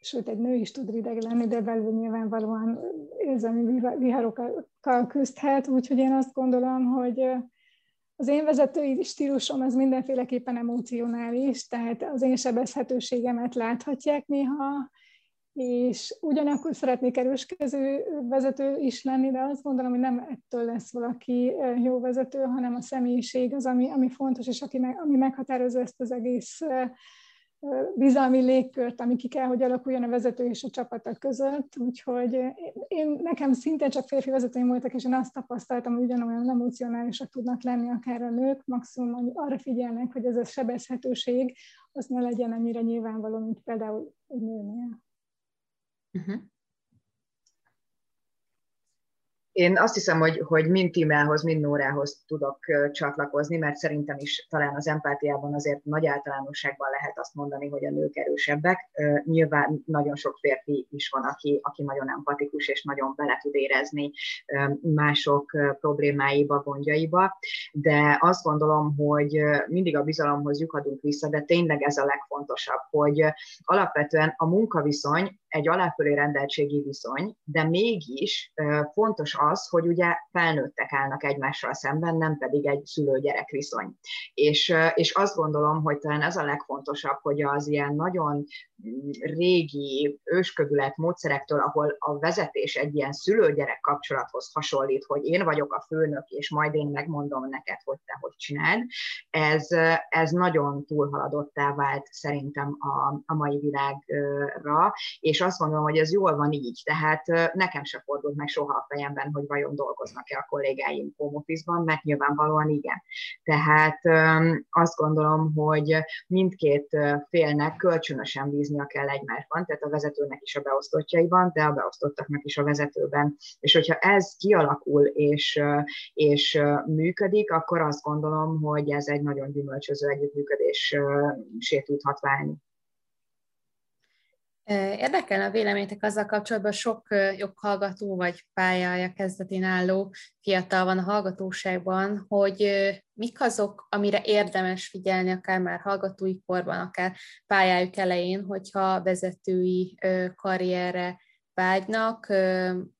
sőt, egy nő is tud rideg lenni, de belül nyilvánvalóan érzelmi viharokkal küzdhet, úgyhogy én azt gondolom, hogy az én vezetői stílusom az mindenféleképpen emocionális, tehát az én sebezhetőségemet láthatják néha, és ugyanakkor szeretnék erőskező vezető is lenni, de azt gondolom, hogy nem ettől lesz valaki jó vezető, hanem a személyiség az, ami, ami fontos, és aki meg, ami meghatározza ezt az egész bizalmi légkört, ami ki kell, hogy alakuljon a vezető és a csapata között. Úgyhogy én, nekem szintén csak férfi vezetőim voltak, és én azt tapasztaltam, hogy ugyanolyan emocionálisak tudnak lenni akár a nők, maximum arra figyelnek, hogy ez a sebezhetőség az ne legyen annyira nyilvánvaló, mint például egy nőnél. Uh-huh. Én azt hiszem, hogy, hogy mind Timelhoz, mind Nórához tudok csatlakozni, mert szerintem is talán az empátiában azért nagy általánosságban lehet azt mondani, hogy a nők erősebbek. Nyilván nagyon sok férfi is van, aki, aki nagyon empatikus és nagyon bele tud érezni mások problémáiba, gondjaiba, de azt gondolom, hogy mindig a bizalomhoz lyukadunk vissza, de tényleg ez a legfontosabb, hogy alapvetően a munkaviszony egy aláfölé rendeltségi viszony, de mégis fontos az, hogy ugye felnőttek állnak egymással szemben, nem pedig egy szülő-gyerek viszony. És, és azt gondolom, hogy talán ez a legfontosabb, hogy az ilyen nagyon régi ősködület módszerektől, ahol a vezetés egy ilyen szülő-gyerek kapcsolathoz hasonlít, hogy én vagyok a főnök, és majd én megmondom neked, hogy te hogy csináld, ez, ez nagyon túlhaladottá vált szerintem a, a mai világra, és azt gondolom, hogy ez jól van így, tehát nekem se fordult meg soha a fejemben, hogy vajon dolgoznak-e a kollégáim home office-ban, mert nyilvánvalóan igen. Tehát azt gondolom, hogy mindkét félnek kölcsönösen bíz bíznia kell egymásban, tehát a vezetőnek is a beosztottjaiban, de a beosztottaknak is a vezetőben. És hogyha ez kialakul és, és működik, akkor azt gondolom, hogy ez egy nagyon gyümölcsöző együttműködés tudhat válni. Érdekelne a vélemények azzal kapcsolatban, sok joghallgató vagy pályája kezdetén álló fiatal van a hallgatóságban, hogy mik azok, amire érdemes figyelni, akár már hallgatói korban, akár pályájuk elején, hogyha vezetői karrierre vágynak,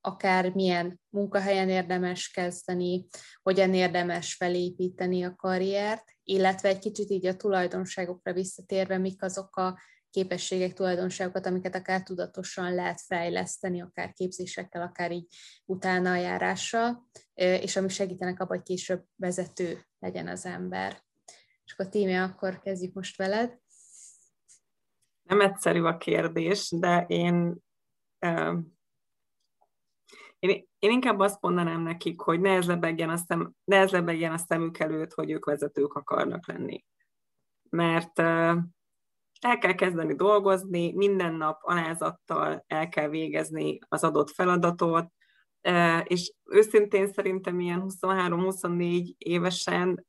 akár milyen munkahelyen érdemes kezdeni, hogyan érdemes felépíteni a karriert, illetve egy kicsit így a tulajdonságokra visszatérve, mik azok a képességek, tulajdonságokat, amiket akár tudatosan lehet fejleszteni, akár képzésekkel, akár így utána járással, és amik segítenek abban, hogy később vezető legyen az ember. És akkor Tímia, akkor kezdjük most veled. Nem egyszerű a kérdés, de én, én, én inkább azt mondanám nekik, hogy ne ez lebegjen a, szem, ne ez a szemük előtt, hogy ők vezetők akarnak lenni. Mert el kell kezdeni dolgozni, minden nap alázattal el kell végezni az adott feladatot, és őszintén szerintem ilyen 23-24 évesen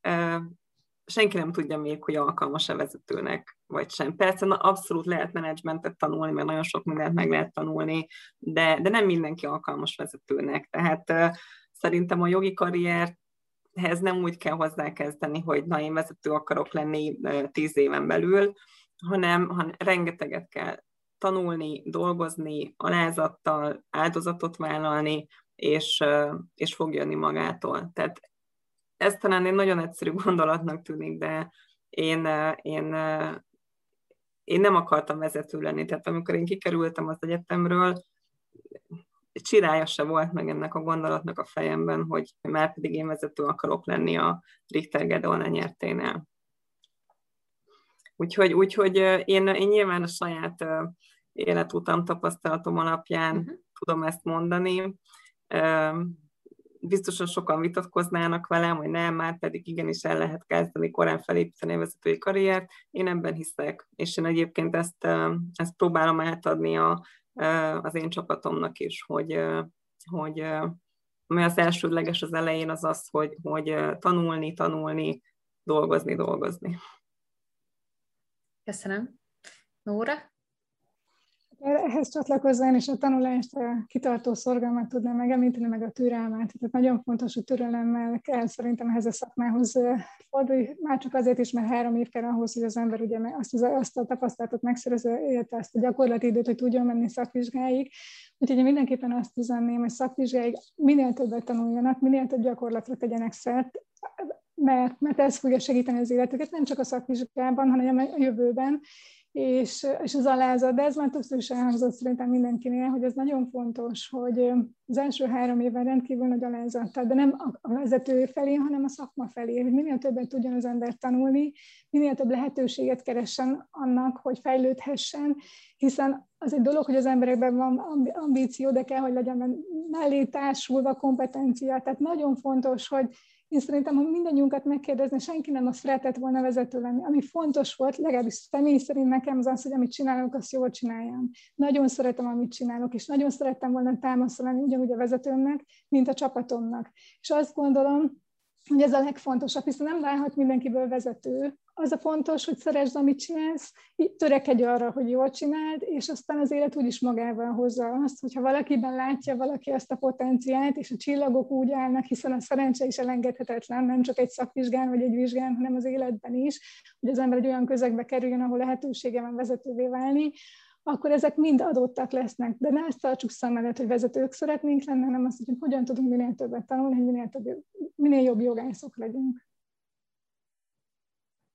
senki nem tudja még, hogy alkalmas-e vezetőnek, vagy sem. Persze na, abszolút lehet menedzsmentet tanulni, mert nagyon sok mindent meg lehet tanulni, de, de nem mindenki alkalmas vezetőnek. Tehát uh, szerintem a jogi karrierhez nem úgy kell hozzákezdeni, hogy na, én vezető akarok lenni tíz éven belül, hanem, hanem rengeteget kell tanulni, dolgozni, alázattal, áldozatot vállalni, és, és fog jönni magától. Tehát ez talán egy nagyon egyszerű gondolatnak tűnik, de én, én, én nem akartam vezető lenni. Tehát amikor én kikerültem az egyetemről, csirája se volt meg ennek a gondolatnak a fejemben, hogy már pedig én vezető akarok lenni a Richter Gedeon nyerténél. Úgyhogy, úgyhogy én, én nyilván a saját életutam tapasztalatom alapján uh-huh. tudom ezt mondani. Biztosan sokan vitatkoznának velem, hogy nem, már pedig igenis el lehet kezdeni korán felépíteni a vezetői karriert. Én ebben hiszek, és én egyébként ezt, ezt próbálom átadni a, az én csapatomnak is, hogy, hogy ami az elsődleges az elején az az, hogy, hogy tanulni, tanulni, dolgozni, dolgozni. Köszönöm. Nóra? Ehhez csatlakozni és a tanulást, a kitartó szorgalmat tudnám megemlíteni, meg a türelmet. Tehát nagyon fontos, hogy türelemmel kell szerintem ehhez a szakmához fordulni, már csak azért is, mert három év kell ahhoz, hogy az ember ugye azt, az, azt a tapasztalatot megszerezze, illetve azt a gyakorlati időt, hogy tudjon menni szakvizsgáig. Úgyhogy én mindenképpen azt üzenném, hogy szakvizsgáig minél többet tanuljanak, minél több gyakorlatra tegyenek szert, mert, mert ez fogja segíteni az életüket, nem csak a szakvizsgában, hanem a jövőben, és, és az alázat, de ez már többször is elhangzott szerintem mindenkinél, hogy ez nagyon fontos, hogy az első három évben rendkívül nagy alázat, de nem a vezető felé, hanem a szakma felé, hogy minél többet tudjon az ember tanulni, minél több lehetőséget keressen annak, hogy fejlődhessen, hiszen az egy dolog, hogy az emberekben van ambíció, de kell, hogy legyen mellé társulva kompetencia. Tehát nagyon fontos, hogy én szerintem, ha mindannyiunkat megkérdezni, senki nem azt szeretett volna vezető lenni. Ami fontos volt, legalábbis személy szerint nekem az az, hogy amit csinálok, azt jól csináljam. Nagyon szeretem, amit csinálok, és nagyon szerettem volna támasztani lenni ugyanúgy a vezetőmnek, mint a csapatomnak. És azt gondolom, hogy ez a legfontosabb, hiszen nem válhat mindenkiből vezető. Az a fontos, hogy szeresd, amit csinálsz, törekedj arra, hogy jól csináld, és aztán az élet úgyis magával hozza azt, hogyha valakiben látja valaki azt a potenciált, és a csillagok úgy állnak, hiszen a szerencse is elengedhetetlen, nem csak egy szakvizsgán vagy egy vizsgán, hanem az életben is, hogy az ember egy olyan közegbe kerüljön, ahol lehetősége van vezetővé válni, akkor ezek mind adottak lesznek. De ne ezt tartsuk szem előtt, hogy vezetők szeretnénk lenni, hanem azt, hogy hogyan tudunk minél többet tanulni, hogy minél, több, minél jobb jogászok legyünk.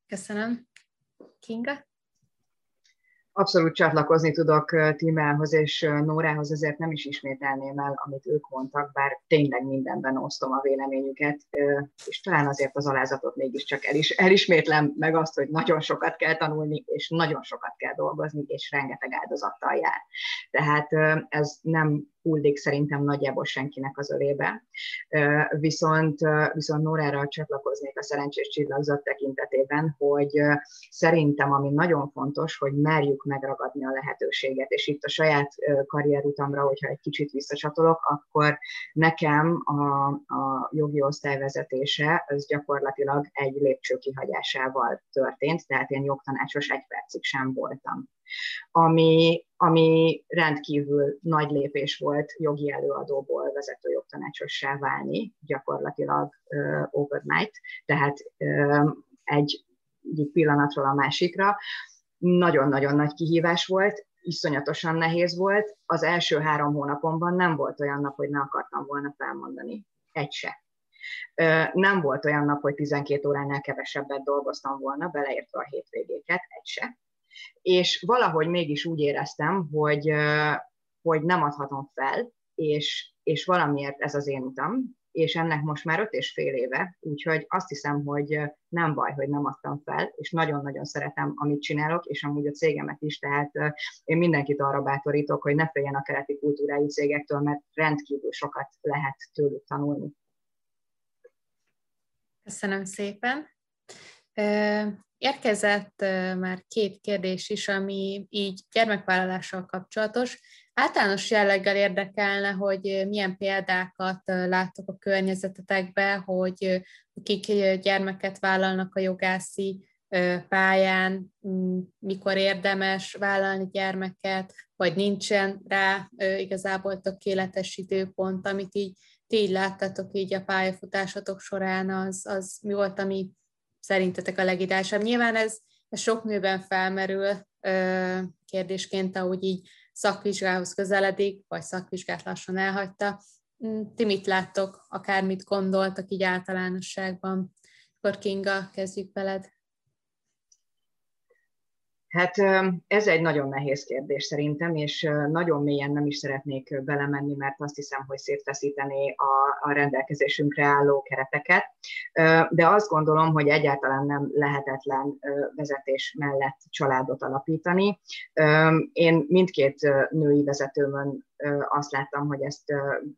Köszönöm. Kinga? Abszolút csatlakozni tudok Timelhoz és Nórához, ezért nem is ismételném el, amit ők mondtak, bár tényleg mindenben osztom a véleményüket, és talán azért az alázatot mégiscsak el is, elismétlem meg azt, hogy nagyon sokat kell tanulni, és nagyon sokat kell dolgozni, és rengeteg áldozattal jár. Tehát ez nem hullik szerintem nagyjából senkinek az ölébe. Viszont, viszont Nórára csatlakoznék a szerencsés csillagzat tekintetében, hogy szerintem ami nagyon fontos, hogy merjük megragadni a lehetőséget, és itt a saját karrierutamra, hogyha egy kicsit visszacsatolok, akkor nekem a, a jogi osztály vezetése az gyakorlatilag egy lépcső kihagyásával történt, tehát én jogtanácsos egy percig sem voltam ami, ami rendkívül nagy lépés volt jogi előadóból vezető jogtanácsossá válni, gyakorlatilag uh, overnight, tehát uh, egy egyik pillanatról a másikra. Nagyon-nagyon nagy kihívás volt, iszonyatosan nehéz volt. Az első három hónapomban nem volt olyan nap, hogy ne akartam volna felmondani. Egy se. Nem volt olyan nap, hogy 12 óránál kevesebbet dolgoztam volna, beleértve a hétvégéket, egy se és valahogy mégis úgy éreztem, hogy, hogy nem adhatom fel, és, és valamiért ez az én utam, és ennek most már öt és fél éve, úgyhogy azt hiszem, hogy nem baj, hogy nem adtam fel, és nagyon-nagyon szeretem, amit csinálok, és amúgy a cégemet is, tehát én mindenkit arra bátorítok, hogy ne féljen a keleti kultúrájú cégektől, mert rendkívül sokat lehet tőlük tanulni. Köszönöm szépen. Érkezett már két kérdés is, ami így gyermekvállalással kapcsolatos. Általános jelleggel érdekelne, hogy milyen példákat láttok a környezetetekben, hogy kik gyermeket vállalnak a jogászi pályán, mikor érdemes vállalni gyermeket, vagy nincsen rá igazából tökéletes időpont, amit így ti így láttatok így a pályafutásatok során, az, az mi volt, ami szerintetek a legidásabb? Nyilván ez, ez sok nőben felmerül kérdésként, ahogy így szakvizsgához közeledik, vagy szakvizsgát lassan elhagyta. Mm, ti mit láttok, akármit gondoltak így általánosságban? Akkor Kinga, kezdjük veled. Hát ez egy nagyon nehéz kérdés szerintem, és nagyon mélyen nem is szeretnék belemenni, mert azt hiszem, hogy szétfeszítené a, a rendelkezésünkre álló kereteket. De azt gondolom, hogy egyáltalán nem lehetetlen vezetés mellett családot alapítani. Én mindkét női vezetőmön azt láttam, hogy ezt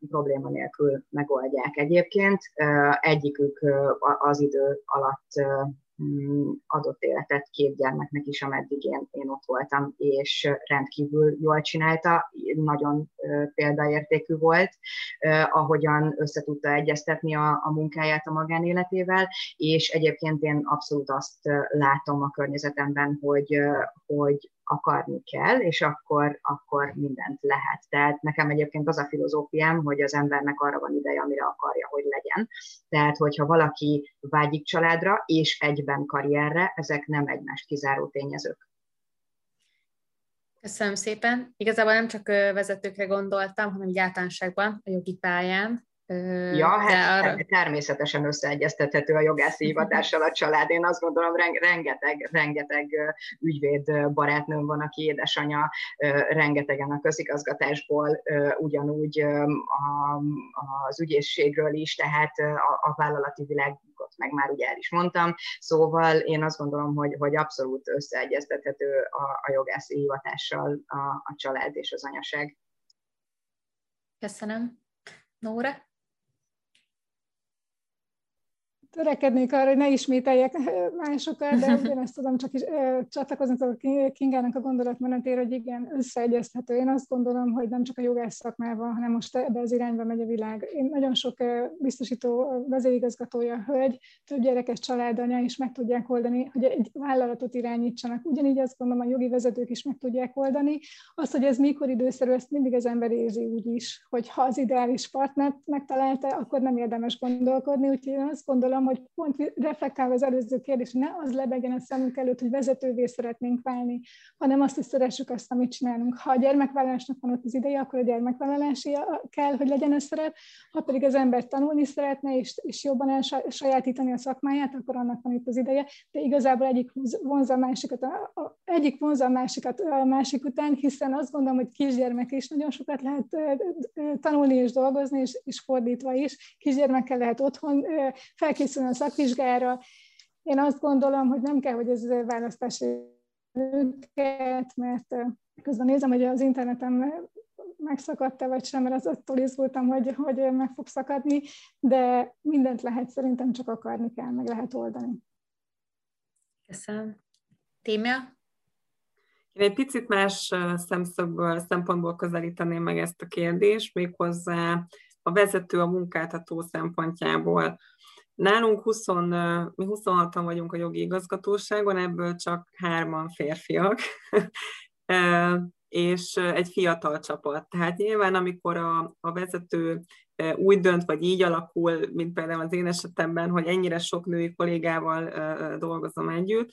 probléma nélkül megoldják egyébként. Egyikük az idő alatt adott életet két gyermeknek is, ameddig én, én ott voltam, és rendkívül jól csinálta, nagyon példaértékű volt, ahogyan összetudta egyeztetni a, a munkáját a magánéletével, és egyébként én abszolút azt látom a környezetemben, hogy, hogy akarni kell, és akkor, akkor mindent lehet. Tehát nekem egyébként az a filozófiám, hogy az embernek arra van ideje, amire akarja, hogy legyen. Tehát, hogyha valaki vágyik családra, és egyben karrierre, ezek nem egymást kizáró tényezők. Köszönöm szépen. Igazából nem csak vezetőkre gondoltam, hanem így általánosságban a jogi pályán, Ja, hát arra... természetesen összeegyeztethető a jogászi hivatással a család. Én azt gondolom, rengeteg, rengeteg ügyvéd barátnőm van, aki édesanyja, rengetegen a közigazgatásból, ugyanúgy az ügyészségről is, tehát a, vállalati világot meg már ugye el is mondtam. Szóval én azt gondolom, hogy, hogy abszolút összeegyeztethető a, a jogászi hivatással a, a család és az anyaság. Köszönöm. Nóra? Törekednék arra, hogy ne ismételjek másokat, de ugyanezt tudom csak is csatlakozni a Kingának a gondolatmenetére, hogy igen, összeegyezthető. Én azt gondolom, hogy nem csak a jogász szakmában, hanem most ebbe az irányba megy a világ. Én nagyon sok biztosító vezérigazgatója hölgy, több gyerekes családanya is meg tudják oldani, hogy egy vállalatot irányítsanak. Ugyanígy azt gondolom, a jogi vezetők is meg tudják oldani. Az, hogy ez mikor időszerű, ezt mindig az ember érzi úgy is, hogy ha az ideális partnert megtalálta, akkor nem érdemes gondolkodni. Úgyhogy én azt gondolom, gondolom, hogy pont reflektálva az előző kérdés, ne az lebegjen a szemünk előtt, hogy vezetővé szeretnénk válni, hanem azt is szeressük azt, amit csinálunk. Ha a gyermekvállalásnak van ott az ideje, akkor a gyermekvállalási kell, hogy legyen ez szerep, ha pedig az ember tanulni szeretne, és, és jobban elsajátítani a szakmáját, akkor annak van itt az ideje, de igazából egyik vonza a másikat, a, a, egyik vonza a másikat a másik után, hiszen azt gondolom, hogy kisgyermek is nagyon sokat lehet tanulni és dolgozni, és, és fordítva is. Kisgyermekkel lehet otthon felkészülni, felkészülni a szakvizsgára. Én azt gondolom, hogy nem kell, hogy ez választási őket, mert közben nézem, hogy az interneten megszakadt-e vagy sem, mert az attól izgultam, hogy, hogy meg fog szakadni, de mindent lehet szerintem csak akarni kell, meg lehet oldani. Köszönöm. Tímia? Én egy picit más szemszögből, szempontból közelíteném meg ezt a kérdést, méghozzá a vezető, a munkáltató szempontjából. Nálunk 20, mi 26-an vagyunk a jogi igazgatóságon, ebből csak hárman férfiak, és egy fiatal csapat. Tehát nyilván, amikor a, a vezető úgy dönt, vagy így alakul, mint például az én esetemben, hogy ennyire sok női kollégával dolgozom együtt,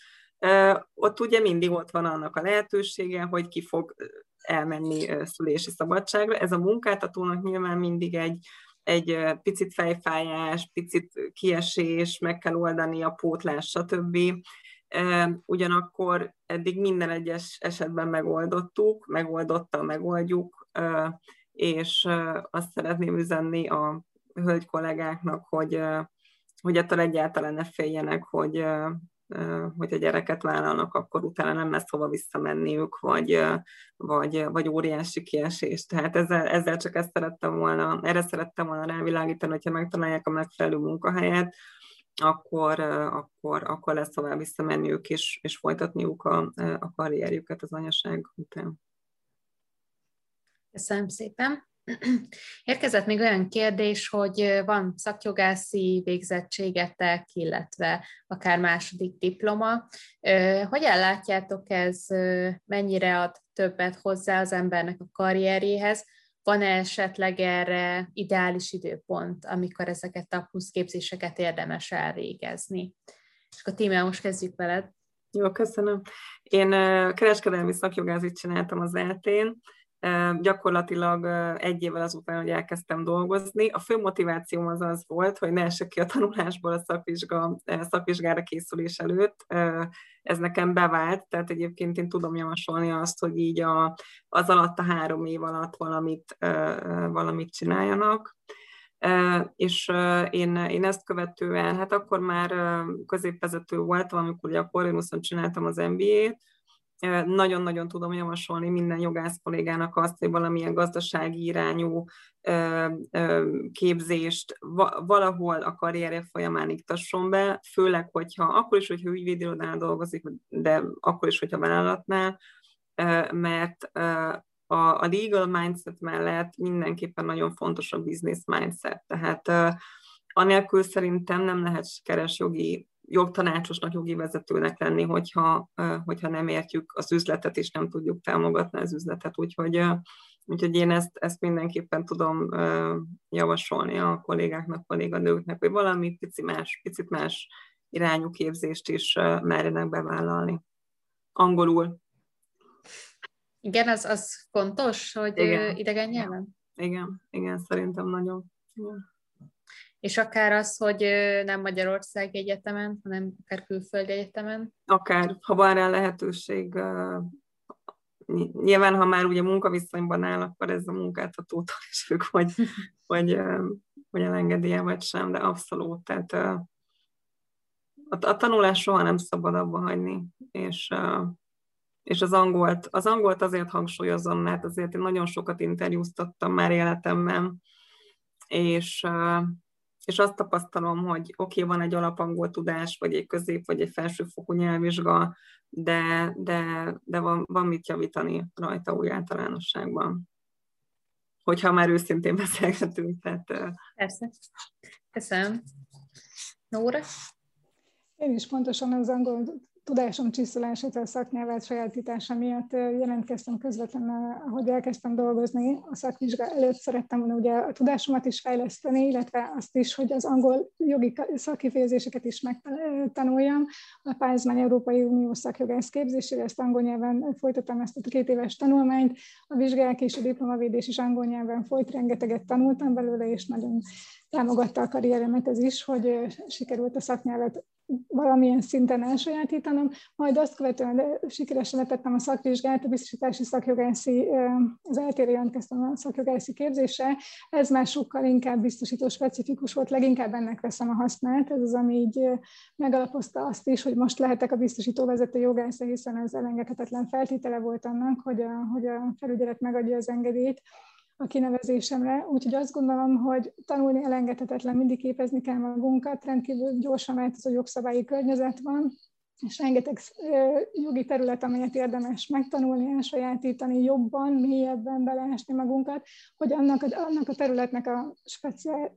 ott ugye mindig ott van annak a lehetősége, hogy ki fog elmenni szülési szabadságra. Ez a munkáltatónak nyilván mindig egy egy picit fejfájás, picit kiesés, meg kell oldani a pótlás, stb. Ugyanakkor eddig minden egyes esetben megoldottuk, megoldotta, megoldjuk, és azt szeretném üzenni a hölgy kollégáknak, hogy, hogy ettől egyáltalán ne féljenek, hogy, hogy a gyereket vállalnak, akkor utána nem lesz hova visszamenniük, vagy, vagy, vagy óriási kiesés. Tehát ezzel, ezzel csak ezt szerettem volna, erre szerettem volna rávilágítani, hogyha megtalálják a megfelelő munkahelyet, akkor, akkor, akkor lesz hova visszamenniük, és, és folytatniuk a, a karrierjüket az anyaság után. Köszönöm szépen. Érkezett még olyan kérdés, hogy van szakjogászi végzettségetek, illetve akár második diploma. Hogyan látjátok ez, mennyire ad többet hozzá az embernek a karrierjéhez? Van-e esetleg erre ideális időpont, amikor ezeket a pluszképzéseket érdemes elvégezni? És akkor Tímea, most kezdjük veled. Jó, köszönöm. Én kereskedelmi szakjogázit csináltam az eltén, gyakorlatilag egy évvel azután, hogy elkezdtem dolgozni. A fő motivációm az az volt, hogy ne esek ki a tanulásból a szakvizsga, szakvizsgára készülés előtt. Ez nekem bevált, tehát egyébként én tudom javasolni azt, hogy így a, az alatt a három év alatt valamit, valamit csináljanak. És én, én ezt követően, hát akkor már középvezető voltam, amikor ugye a Corvinuson csináltam az MBA-t, nagyon-nagyon tudom javasolni minden jogász kollégának azt, hogy valamilyen gazdasági irányú képzést valahol a karrierje folyamán iktasson be, főleg, hogyha akkor is, hogyha ügyvédirodánál dolgozik, de akkor is, hogyha vállalatnál, mert a, a legal mindset mellett mindenképpen nagyon fontos a business mindset. Tehát anélkül szerintem nem lehet sikeres jogi jogtanácsosnak, jogi vezetőnek lenni, hogyha, hogyha nem értjük az üzletet, és nem tudjuk támogatni az üzletet. Úgyhogy, úgyhogy én ezt, ezt mindenképpen tudom javasolni a kollégáknak, kolléganőknek, hogy valami pici más, picit más irányú képzést is merjenek bevállalni. Angolul. Igen, az, az fontos, hogy igen. idegen nyelven? Igen, igen, szerintem nagyon. Igen. És akár az, hogy nem Magyarországi Egyetemen, hanem akár külföldi egyetemen? Akár, ha van rá lehetőség. Nyilván, ha már ugye munkaviszonyban áll, akkor ez a munkáltatótól is függ, hogy, hogy, hogy elengedi vagy sem, de abszolút. Tehát a, a tanulás soha nem szabad abba hagyni, és, és az angolt, az angolt azért hangsúlyozom, mert azért én nagyon sokat interjúztattam már életemben, és és azt tapasztalom, hogy oké, okay, van egy alapangol tudás, vagy egy közép, vagy egy felsőfokú nyelvvizsga, de, de, de van, van mit javítani rajta új általánosságban. Hogyha már őszintén beszélgetünk. Tehát, Persze. Köszönöm. Nóra? Én is pontosan az angol tudásom csiszolását, a szaknyelvet sajátítása miatt jelentkeztem közvetlenül, ahogy elkezdtem dolgozni a szakvizsga előtt, szerettem volna ugye a tudásomat is fejleszteni, illetve azt is, hogy az angol jogi szakifejezéseket is megtanuljam. A Pázmány Európai Unió szakjogász képzésére, ezt angol nyelven folytattam ezt a két éves tanulmányt, a vizsgák és a diplomavédés is angol nyelven folyt, rengeteget tanultam belőle, és nagyon támogatta a karrieremet ez is, hogy sikerült a szaknyelvet valamilyen szinten elsajátítanom, majd azt követően sikeresen letettem a szakvizsgát, a biztosítási szakjogászi, az eltérő jelentkeztem a szakjogászi képzésre, ez már sokkal inkább biztosító specifikus volt, leginkább ennek veszem a hasznát, ez az, ami így megalapozta azt is, hogy most lehetek a biztosító vezető jogásza, hiszen ez elengedhetetlen feltétele volt annak, hogy a, hogy a felügyelet megadja az engedélyt a kinevezésemre, úgyhogy azt gondolom, hogy tanulni elengedhetetlen, mindig képezni kell magunkat, rendkívül gyorsan változó jogszabályi környezet van, és rengeteg jogi terület, amelyet érdemes megtanulni, elsajátítani, jobban, mélyebben beleesni magunkat, hogy annak, annak a területnek a speciál,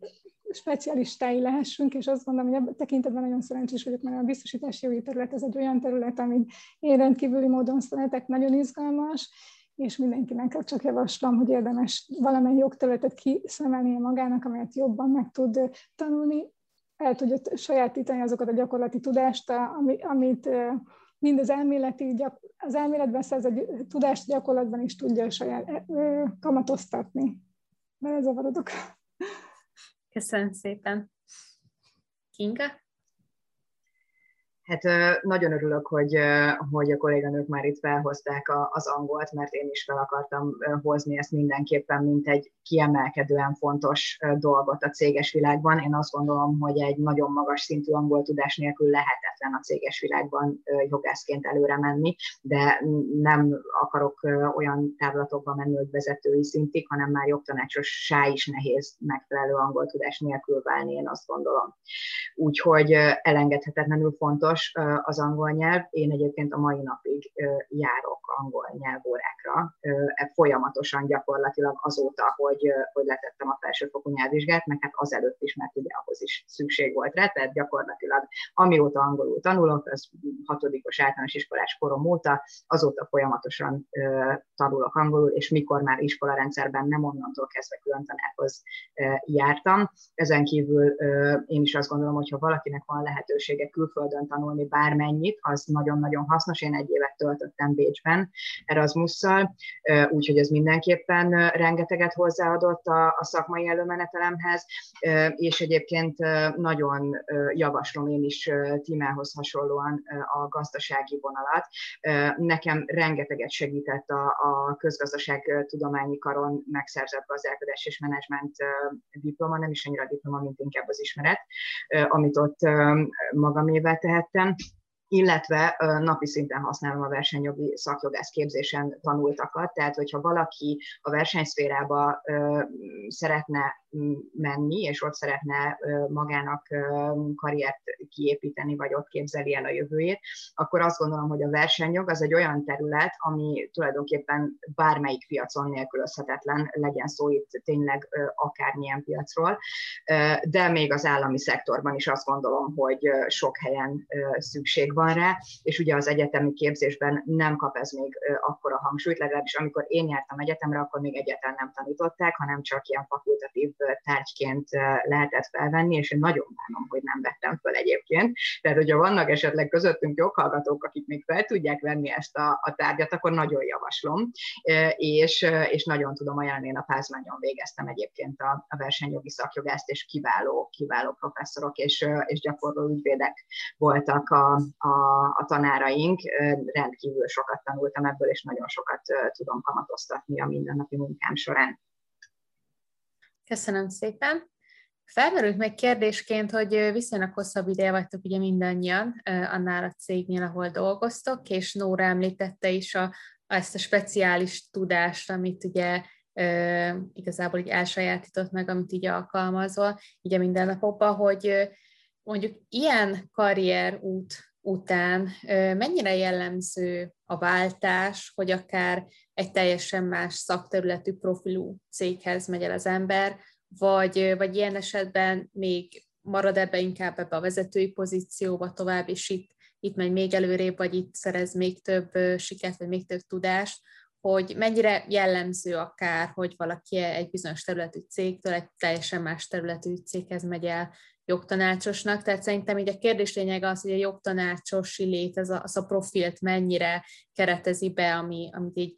specialistái lehessünk, és azt gondolom, hogy ebben tekintetben nagyon szerencsés vagyok, mert a biztosítási jogi terület ez egy olyan terület, amit én rendkívüli módon szeretek, nagyon izgalmas, és mindenkinek csak javaslom, hogy érdemes valamely jogterületet kiszemelnie magának, amelyet jobban meg tud tanulni, el tudja sajátítani azokat a gyakorlati tudást, amit mind az elméleti, az elméletben szerzett tudást gyakorlatban is tudja saját, kamatoztatni. Belezavarodok. Köszönöm szépen. Kinga? Hát nagyon örülök, hogy, hogy a kolléganők már itt felhozták az angolt, mert én is fel akartam hozni ezt mindenképpen, mint egy kiemelkedően fontos dolgot a céges világban. Én azt gondolom, hogy egy nagyon magas szintű angol tudás nélkül lehetetlen a céges világban jogászként előre menni, de nem akarok olyan távlatokba menni, hogy vezetői szintig, hanem már jogtanácsossá is nehéz megfelelő angol tudás nélkül válni, én azt gondolom. Úgyhogy elengedhetetlenül fontos az angol nyelv. Én egyébként a mai napig járok angol nyelvórákra, e folyamatosan gyakorlatilag azóta, hogy, hogy letettem a felsőfokú nyelvvizsgát, meg hát azelőtt is, mert ugye ahhoz is szükség volt rá, tehát gyakorlatilag amióta angolul tanulok, az hatodikos általános iskolás korom óta, azóta folyamatosan tanulok angolul, és mikor már iskolarendszerben nem onnantól kezdve külön tanárhoz jártam. Ezen kívül én is azt gondolom, hogy ha valakinek van lehetősége külföldön tanulni bármennyit, az nagyon-nagyon hasznos. Én egy évet töltöttem Bécsben Erasmusszal, úgyhogy ez mindenképpen rengeteget hozzáadott a, a szakmai előmenetelemhez, és egyébként nagyon javaslom én is Tímához hasonlóan a gazdasági vonalat. Nekem rengeteget segített a, a közgazdaság tudományi karon megszerzett gazdálkodás és menedzsment diploma, nem is annyira diploma, mint inkább az ismeret, amit ott magamével tehettem illetve napi szinten használom a versenyjogi szakjogász képzésen tanultakat, tehát hogyha valaki a versenyszférába szeretne menni, és ott szeretne magának karriert kiépíteni, vagy ott képzeli el a jövőjét, akkor azt gondolom, hogy a versenyjog az egy olyan terület, ami tulajdonképpen bármelyik piacon nélkülözhetetlen, legyen szó itt tényleg akármilyen piacról, de még az állami szektorban is azt gondolom, hogy sok helyen szükség van rá, és ugye az egyetemi képzésben nem kap ez még akkora hangsúlyt, legalábbis amikor én jártam egyetemre, akkor még egyetlen nem tanították, hanem csak ilyen fakultatív tárgyként lehetett felvenni, és én nagyon bánom, hogy nem vettem föl egyébként. Tehát, hogyha vannak esetleg közöttünk joghallgatók, akik még fel tudják venni ezt a, a tárgyat, akkor nagyon javaslom, és, és nagyon tudom ajánlani, én a Pázmányon végeztem egyébként a, a versenyjogi szakjogászt, és kiváló, kiváló professzorok és, és gyakorló ügyvédek voltak a, a, a tanáraink, rendkívül sokat tanultam ebből, és nagyon sokat tudom kamatoztatni a mindennapi munkám során. Köszönöm szépen. Felmerült meg kérdésként, hogy viszonylag hosszabb ideje vagytok ugye mindannyian annál a cégnél, ahol dolgoztok, és Nóra említette is a, ezt a speciális tudást, amit ugye e, igazából így elsajátított meg, amit így alkalmazol, így a mindennapokban, hogy mondjuk ilyen karrierút után mennyire jellemző a váltás, hogy akár egy teljesen más szakterületű profilú céghez megy el az ember, vagy, vagy ilyen esetben még marad ebbe inkább ebbe a vezetői pozícióba tovább, és itt, itt megy még előrébb, vagy itt szerez még több sikert, vagy még több tudást, hogy mennyire jellemző akár, hogy valaki egy bizonyos területű cégtől egy teljesen más területű céghez megy el jogtanácsosnak. Tehát szerintem így a kérdés lényeg az, hogy a jogtanácsosi lét, az a, az a profilt mennyire keretezi be, ami, amit így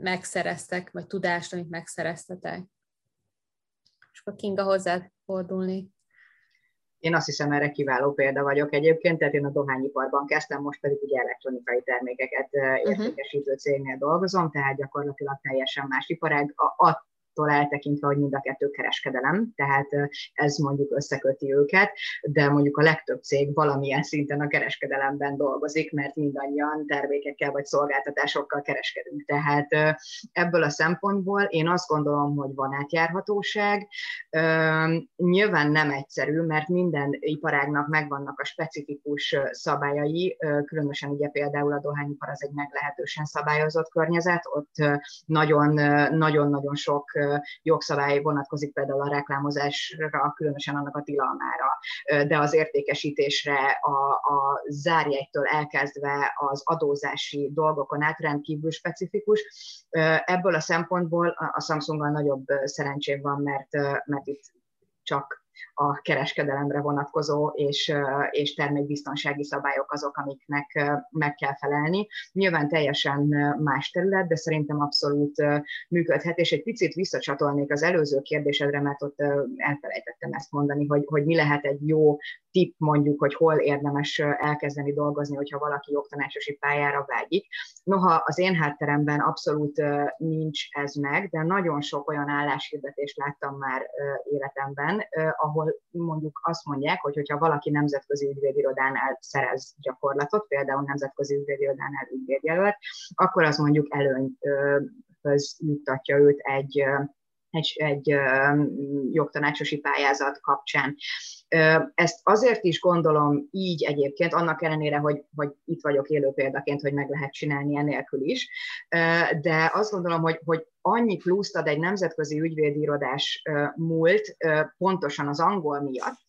megszereztek, vagy tudást, amit megszereztetek. És akkor Kinga hozzá fordulni. Én azt hiszem, erre kiváló példa vagyok egyébként, tehát én a dohányiparban kezdtem, most pedig ugye elektronikai termékeket uh-huh. értékesítő cégnél dolgozom, tehát gyakorlatilag teljesen más iparág. A, a attól eltekintve, hogy mind a kettő kereskedelem, tehát ez mondjuk összeköti őket, de mondjuk a legtöbb cég valamilyen szinten a kereskedelemben dolgozik, mert mindannyian termékekkel vagy szolgáltatásokkal kereskedünk. Tehát ebből a szempontból én azt gondolom, hogy van átjárhatóság. Nyilván nem egyszerű, mert minden iparágnak megvannak a specifikus szabályai, különösen ugye például a dohányipar az egy meglehetősen szabályozott környezet, ott nagyon-nagyon sok jogszabály vonatkozik például a reklámozásra, különösen annak a tilalmára, de az értékesítésre, a, a zárjegytől elkezdve az adózási dolgokon át rendkívül specifikus. Ebből a szempontból a Samsunggal nagyobb szerencsém van, mert, mert itt csak a kereskedelemre vonatkozó és, és termékbiztonsági szabályok azok, amiknek meg kell felelni. Nyilván teljesen más terület, de szerintem abszolút működhet, és egy picit visszacsatolnék az előző kérdésedre, mert ott elfelejtettem ezt mondani, hogy, hogy mi lehet egy jó tipp mondjuk, hogy hol érdemes elkezdeni dolgozni, hogyha valaki jogtanácsosi pályára vágyik. Noha az én hátteremben abszolút nincs ez meg, de nagyon sok olyan álláshirdetést láttam már életemben, ahol mondjuk azt mondják, hogy hogyha valaki nemzetközi ügyvédirodánál szerez gyakorlatot, például nemzetközi ügyvédirodánál ügyvédjelölt, akkor az mondjuk előnyhöz juttatja őt egy egy, egy jogtanácsosi pályázat kapcsán. Ezt azért is gondolom így egyébként, annak ellenére, hogy, hogy itt vagyok élő példaként, hogy meg lehet csinálni enélkül is, de azt gondolom, hogy, hogy annyi pluszt ad egy nemzetközi ügyvédirodás múlt pontosan az angol miatt,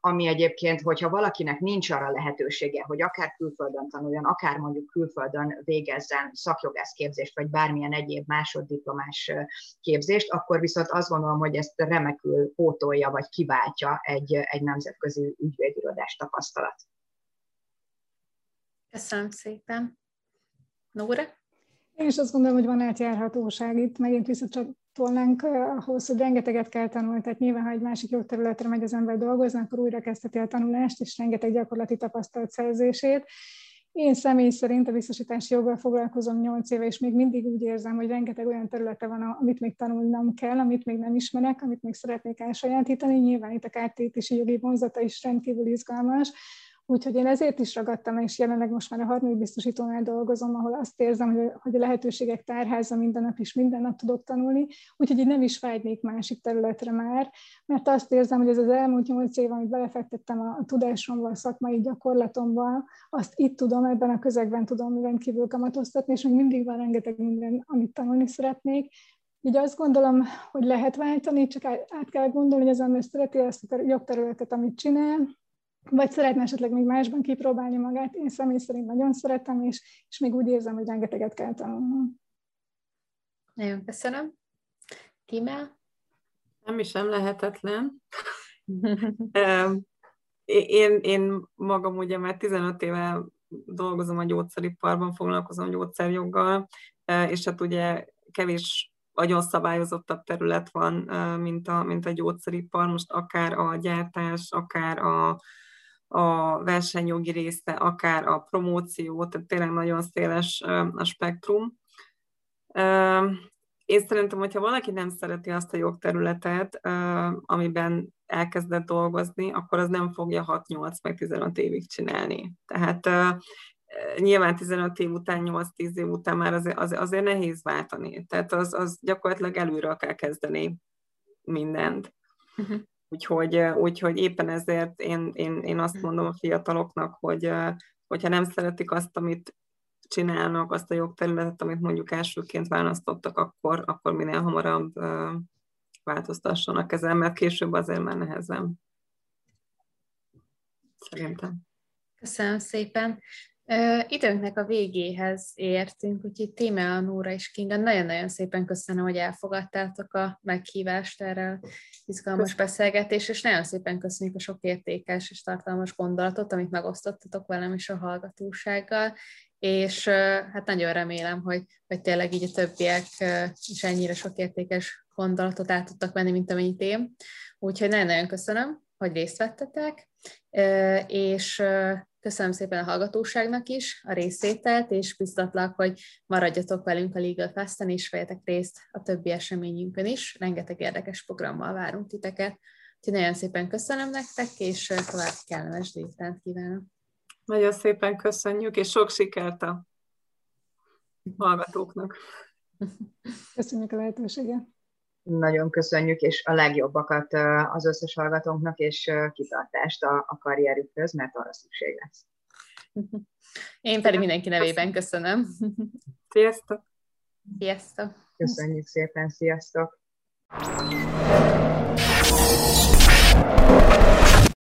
ami egyébként, hogyha valakinek nincs arra lehetősége, hogy akár külföldön tanuljon, akár mondjuk külföldön végezzen szakjogász képzést, vagy bármilyen egyéb másoddiplomás képzést, akkor viszont azt gondolom, hogy ezt remekül pótolja, vagy kiváltja egy, egy nemzetközi ügyvédirodás tapasztalat. Köszönöm szépen. Nóra? Én is azt gondolom, hogy van átjárhatóság itt, megint visszacsatolnánk ahhoz, hogy rengeteget kell tanulni, tehát nyilván, ha egy másik jogterületre megy az ember dolgozni, akkor újra kezdheti a tanulást, és rengeteg gyakorlati tapasztalat szerzését. Én személy szerint a biztosítási joggal foglalkozom 8 éve, és még mindig úgy érzem, hogy rengeteg olyan területe van, amit még tanulnom kell, amit még nem ismerek, amit még szeretnék elsajátítani. Nyilván itt a kártérítési jogi vonzata is rendkívül izgalmas, Úgyhogy én ezért is ragadtam, és jelenleg most már a harmadik biztosítónál dolgozom, ahol azt érzem, hogy, hogy a lehetőségek tárháza minden nap is minden nap tudok tanulni, úgyhogy így nem is vágynék másik területre már, mert azt érzem, hogy ez az elmúlt nyolc év, amit belefektettem a, tudásomba, a szakmai gyakorlatomba, azt itt tudom, ebben a közegben tudom rendkívül kamatoztatni, és még mindig van rengeteg minden, amit tanulni szeretnék, így azt gondolom, hogy lehet váltani, csak át kell gondolni, hogy az ember szereti ezt a jogterületet, amit csinál, vagy szeretne esetleg még másban kipróbálni magát. Én személy szerint nagyon szeretem, és, és még úgy érzem, hogy rengeteget kell tanulnom. Nagyon köszönöm. Tímel? Nem is nem lehetetlen. én, én magam ugye már 15 éve dolgozom a gyógyszeriparban, foglalkozom gyógyszerjoggal, és hát ugye kevés nagyon szabályozottabb terület van, mint a, mint a gyógyszeripar, most akár a gyártás, akár a, a versenyjogi része, akár a promóció, tehát tényleg nagyon széles a spektrum. Én szerintem, hogyha valaki nem szereti azt a jogterületet, amiben elkezdett dolgozni, akkor az nem fogja 6-8 meg 15 évig csinálni. Tehát nyilván 15 év után, 8-10 év után már azért, az, azért nehéz váltani. Tehát az, az gyakorlatilag előről kell kezdeni mindent. Uh-huh. Úgyhogy, úgyhogy éppen ezért én, én, én azt mhm. mondom a fiataloknak, hogy hogyha nem szeretik azt, amit csinálnak, azt a jogterületet, amit mondjuk elsőként választottak, akkor, akkor minél hamarabb változtassanak ezen, mert később azért már nehezem. Szerintem. Köszönöm szépen. Időnknek a végéhez értünk, úgyhogy Tímea, Nóra és Kinga, nagyon-nagyon szépen köszönöm, hogy elfogadtátok a meghívást erre a izgalmas beszélgetés, és nagyon szépen köszönjük a sok értékes és tartalmas gondolatot, amit megosztottatok velem is a hallgatósággal, és hát nagyon remélem, hogy, hogy tényleg így a többiek is ennyire sok értékes gondolatot át tudtak venni, mint amennyit én. Úgyhogy nagyon-nagyon köszönöm, hogy részt vettetek, és Köszönöm szépen a hallgatóságnak is a részvételt, és biztatlak, hogy maradjatok velünk a Legal Festen, és vegyetek részt a többi eseményünkön is. Rengeteg érdekes programmal várunk titeket. Úgyhogy nagyon szépen köszönöm nektek, és további kellemes délutánt kívánok. Nagyon szépen köszönjük, és sok sikert a hallgatóknak. Köszönjük a lehetőséget nagyon köszönjük, és a legjobbakat az összes hallgatónknak, és kitartást a, a karrierükhöz, mert arra szükség lesz. Én pedig mindenki nevében köszönöm. Sziasztok! Sziasztok! Köszönjük szépen, sziasztok!